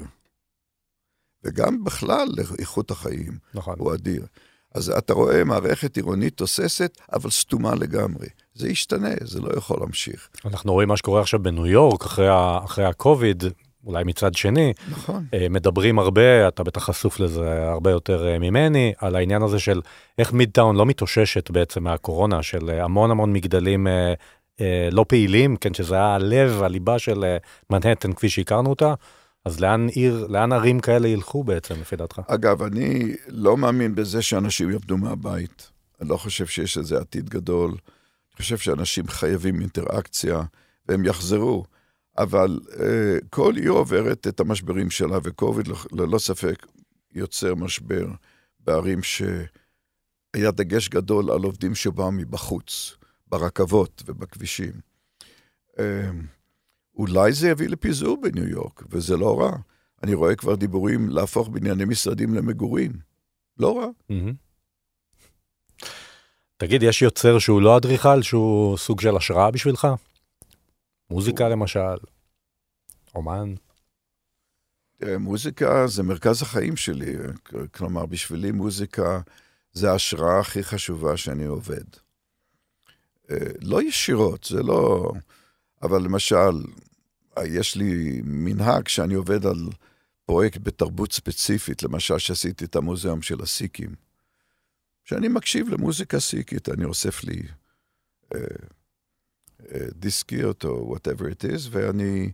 וגם בכלל לאיכות החיים נכון. הוא אדיר. אז אתה רואה מערכת עירונית תוססת, אבל סתומה לגמרי. זה ישתנה, זה לא יכול להמשיך. אנחנו רואים מה שקורה עכשיו בניו יורק, אחרי, אחרי ה-COVID, אולי מצד שני. נכון. אה, מדברים הרבה, אתה בטח חשוף לזה הרבה יותר אה, ממני, על העניין הזה של איך מידטאון לא מתאוששת בעצם מהקורונה, של אה, המון המון מגדלים לא פעילים, כן, שזה היה הלב, הליבה של מנהטן כפי שהכרנו אותה. אז לאן עיר, לאן ערים כאלה ילכו בעצם, לפי דעתך? אגב, אני לא מאמין בזה שאנשים יעבדו מהבית. אני לא חושב שיש לזה עתיד גדול. אני חושב שאנשים חייבים אינטראקציה, והם יחזרו. אבל אה, כל עיר עוברת את המשברים שלה, וקוביד ללא ספק יוצר משבר בערים שהיה דגש גדול על עובדים שבאו מבחוץ, ברכבות ובכבישים. אה, אולי זה יביא לפיזור בניו יורק, וזה לא רע. אני רואה כבר דיבורים להפוך בנייני משרדים למגורים. לא רע. תגיד, יש יוצר שהוא לא אדריכל, שהוא סוג של השראה בשבילך? מוזיקה למשל, אומן. מוזיקה זה מרכז החיים שלי, כלומר, בשבילי מוזיקה זה ההשראה הכי חשובה שאני עובד. אה, לא ישירות, זה לא... אבל למשל, יש לי מנהג שאני עובד על פרויקט בתרבות ספציפית, למשל שעשיתי את המוזיאום של הסיקים, שאני מקשיב למוזיקה סיקית, אני אוסף לי אה, אה, דיסקיות או whatever it is, ואני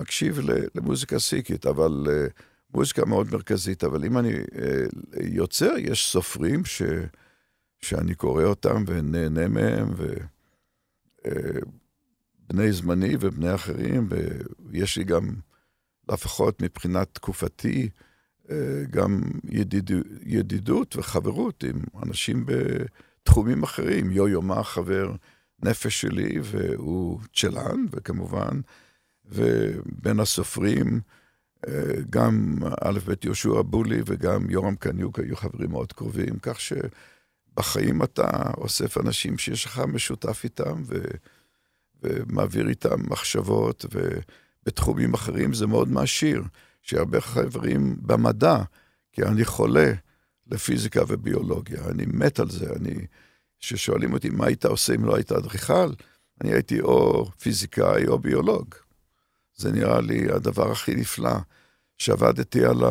מקשיב למוזיקה סיקית, אבל אה, מוזיקה מאוד מרכזית. אבל אם אני אה, יוצר, יש סופרים ש, שאני קורא אותם ונהנה מהם, ו... אה, בני זמני ובני אחרים, ויש לי גם, לפחות מבחינת תקופתי, אה, גם ידיד, ידידות וחברות עם אנשים בתחומים אחרים. יו-יו מה חבר נפש שלי, והוא צ'לן, וכמובן, ובין הסופרים, אה, גם א' ב' יהושע בולי וגם יורם קניוק היו חברים מאוד קרובים, כך שבחיים אתה אוסף אנשים שיש לך משותף איתם, ו... ומעביר איתם מחשבות, ובתחומים אחרים זה מאוד מעשיר, שהרבה חברים במדע, כי אני חולה לפיזיקה וביולוגיה, אני מת על זה, אני... כששואלים אותי מה היית עושה אם לא היית אדריכל, אני הייתי או פיזיקאי או ביולוג. זה נראה לי הדבר הכי נפלא. שעבדתי על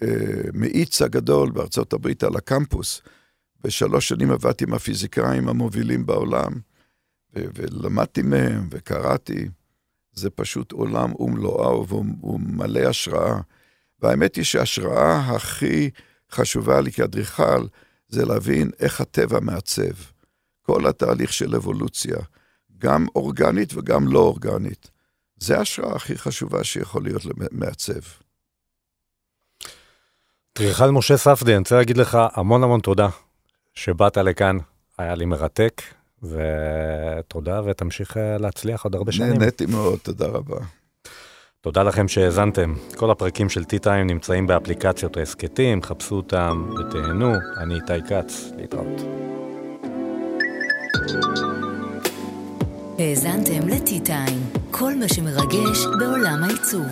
המאיץ הגדול בארצות הברית, על הקמפוס, ושלוש שנים עבדתי עם הפיזיקאים המובילים בעולם, ולמדתי מהם וקראתי. זה פשוט עולם ומלואו והוא מלא השראה. והאמת היא שההשראה הכי חשובה לי כאדריכל זה להבין איך הטבע מעצב. כל התהליך של אבולוציה, גם אורגנית וגם לא אורגנית. זה ההשראה הכי חשובה שיכול להיות למעצב. אדריכל משה ספדי, אני רוצה להגיד לך המון המון תודה שבאת לכאן, היה לי מרתק, ותודה ותמשיך אה, להצליח עוד הרבה שנים. נהניתי מאוד, תודה רבה. תודה לכם שהאזנתם. כל הפרקים של T-Time נמצאים באפליקציות ההסכתים, חפשו אותם ותהנו. אני איתי כץ, להתראות. האזנתם ל-T-Time, כל מה שמרגש בעולם העיצוב.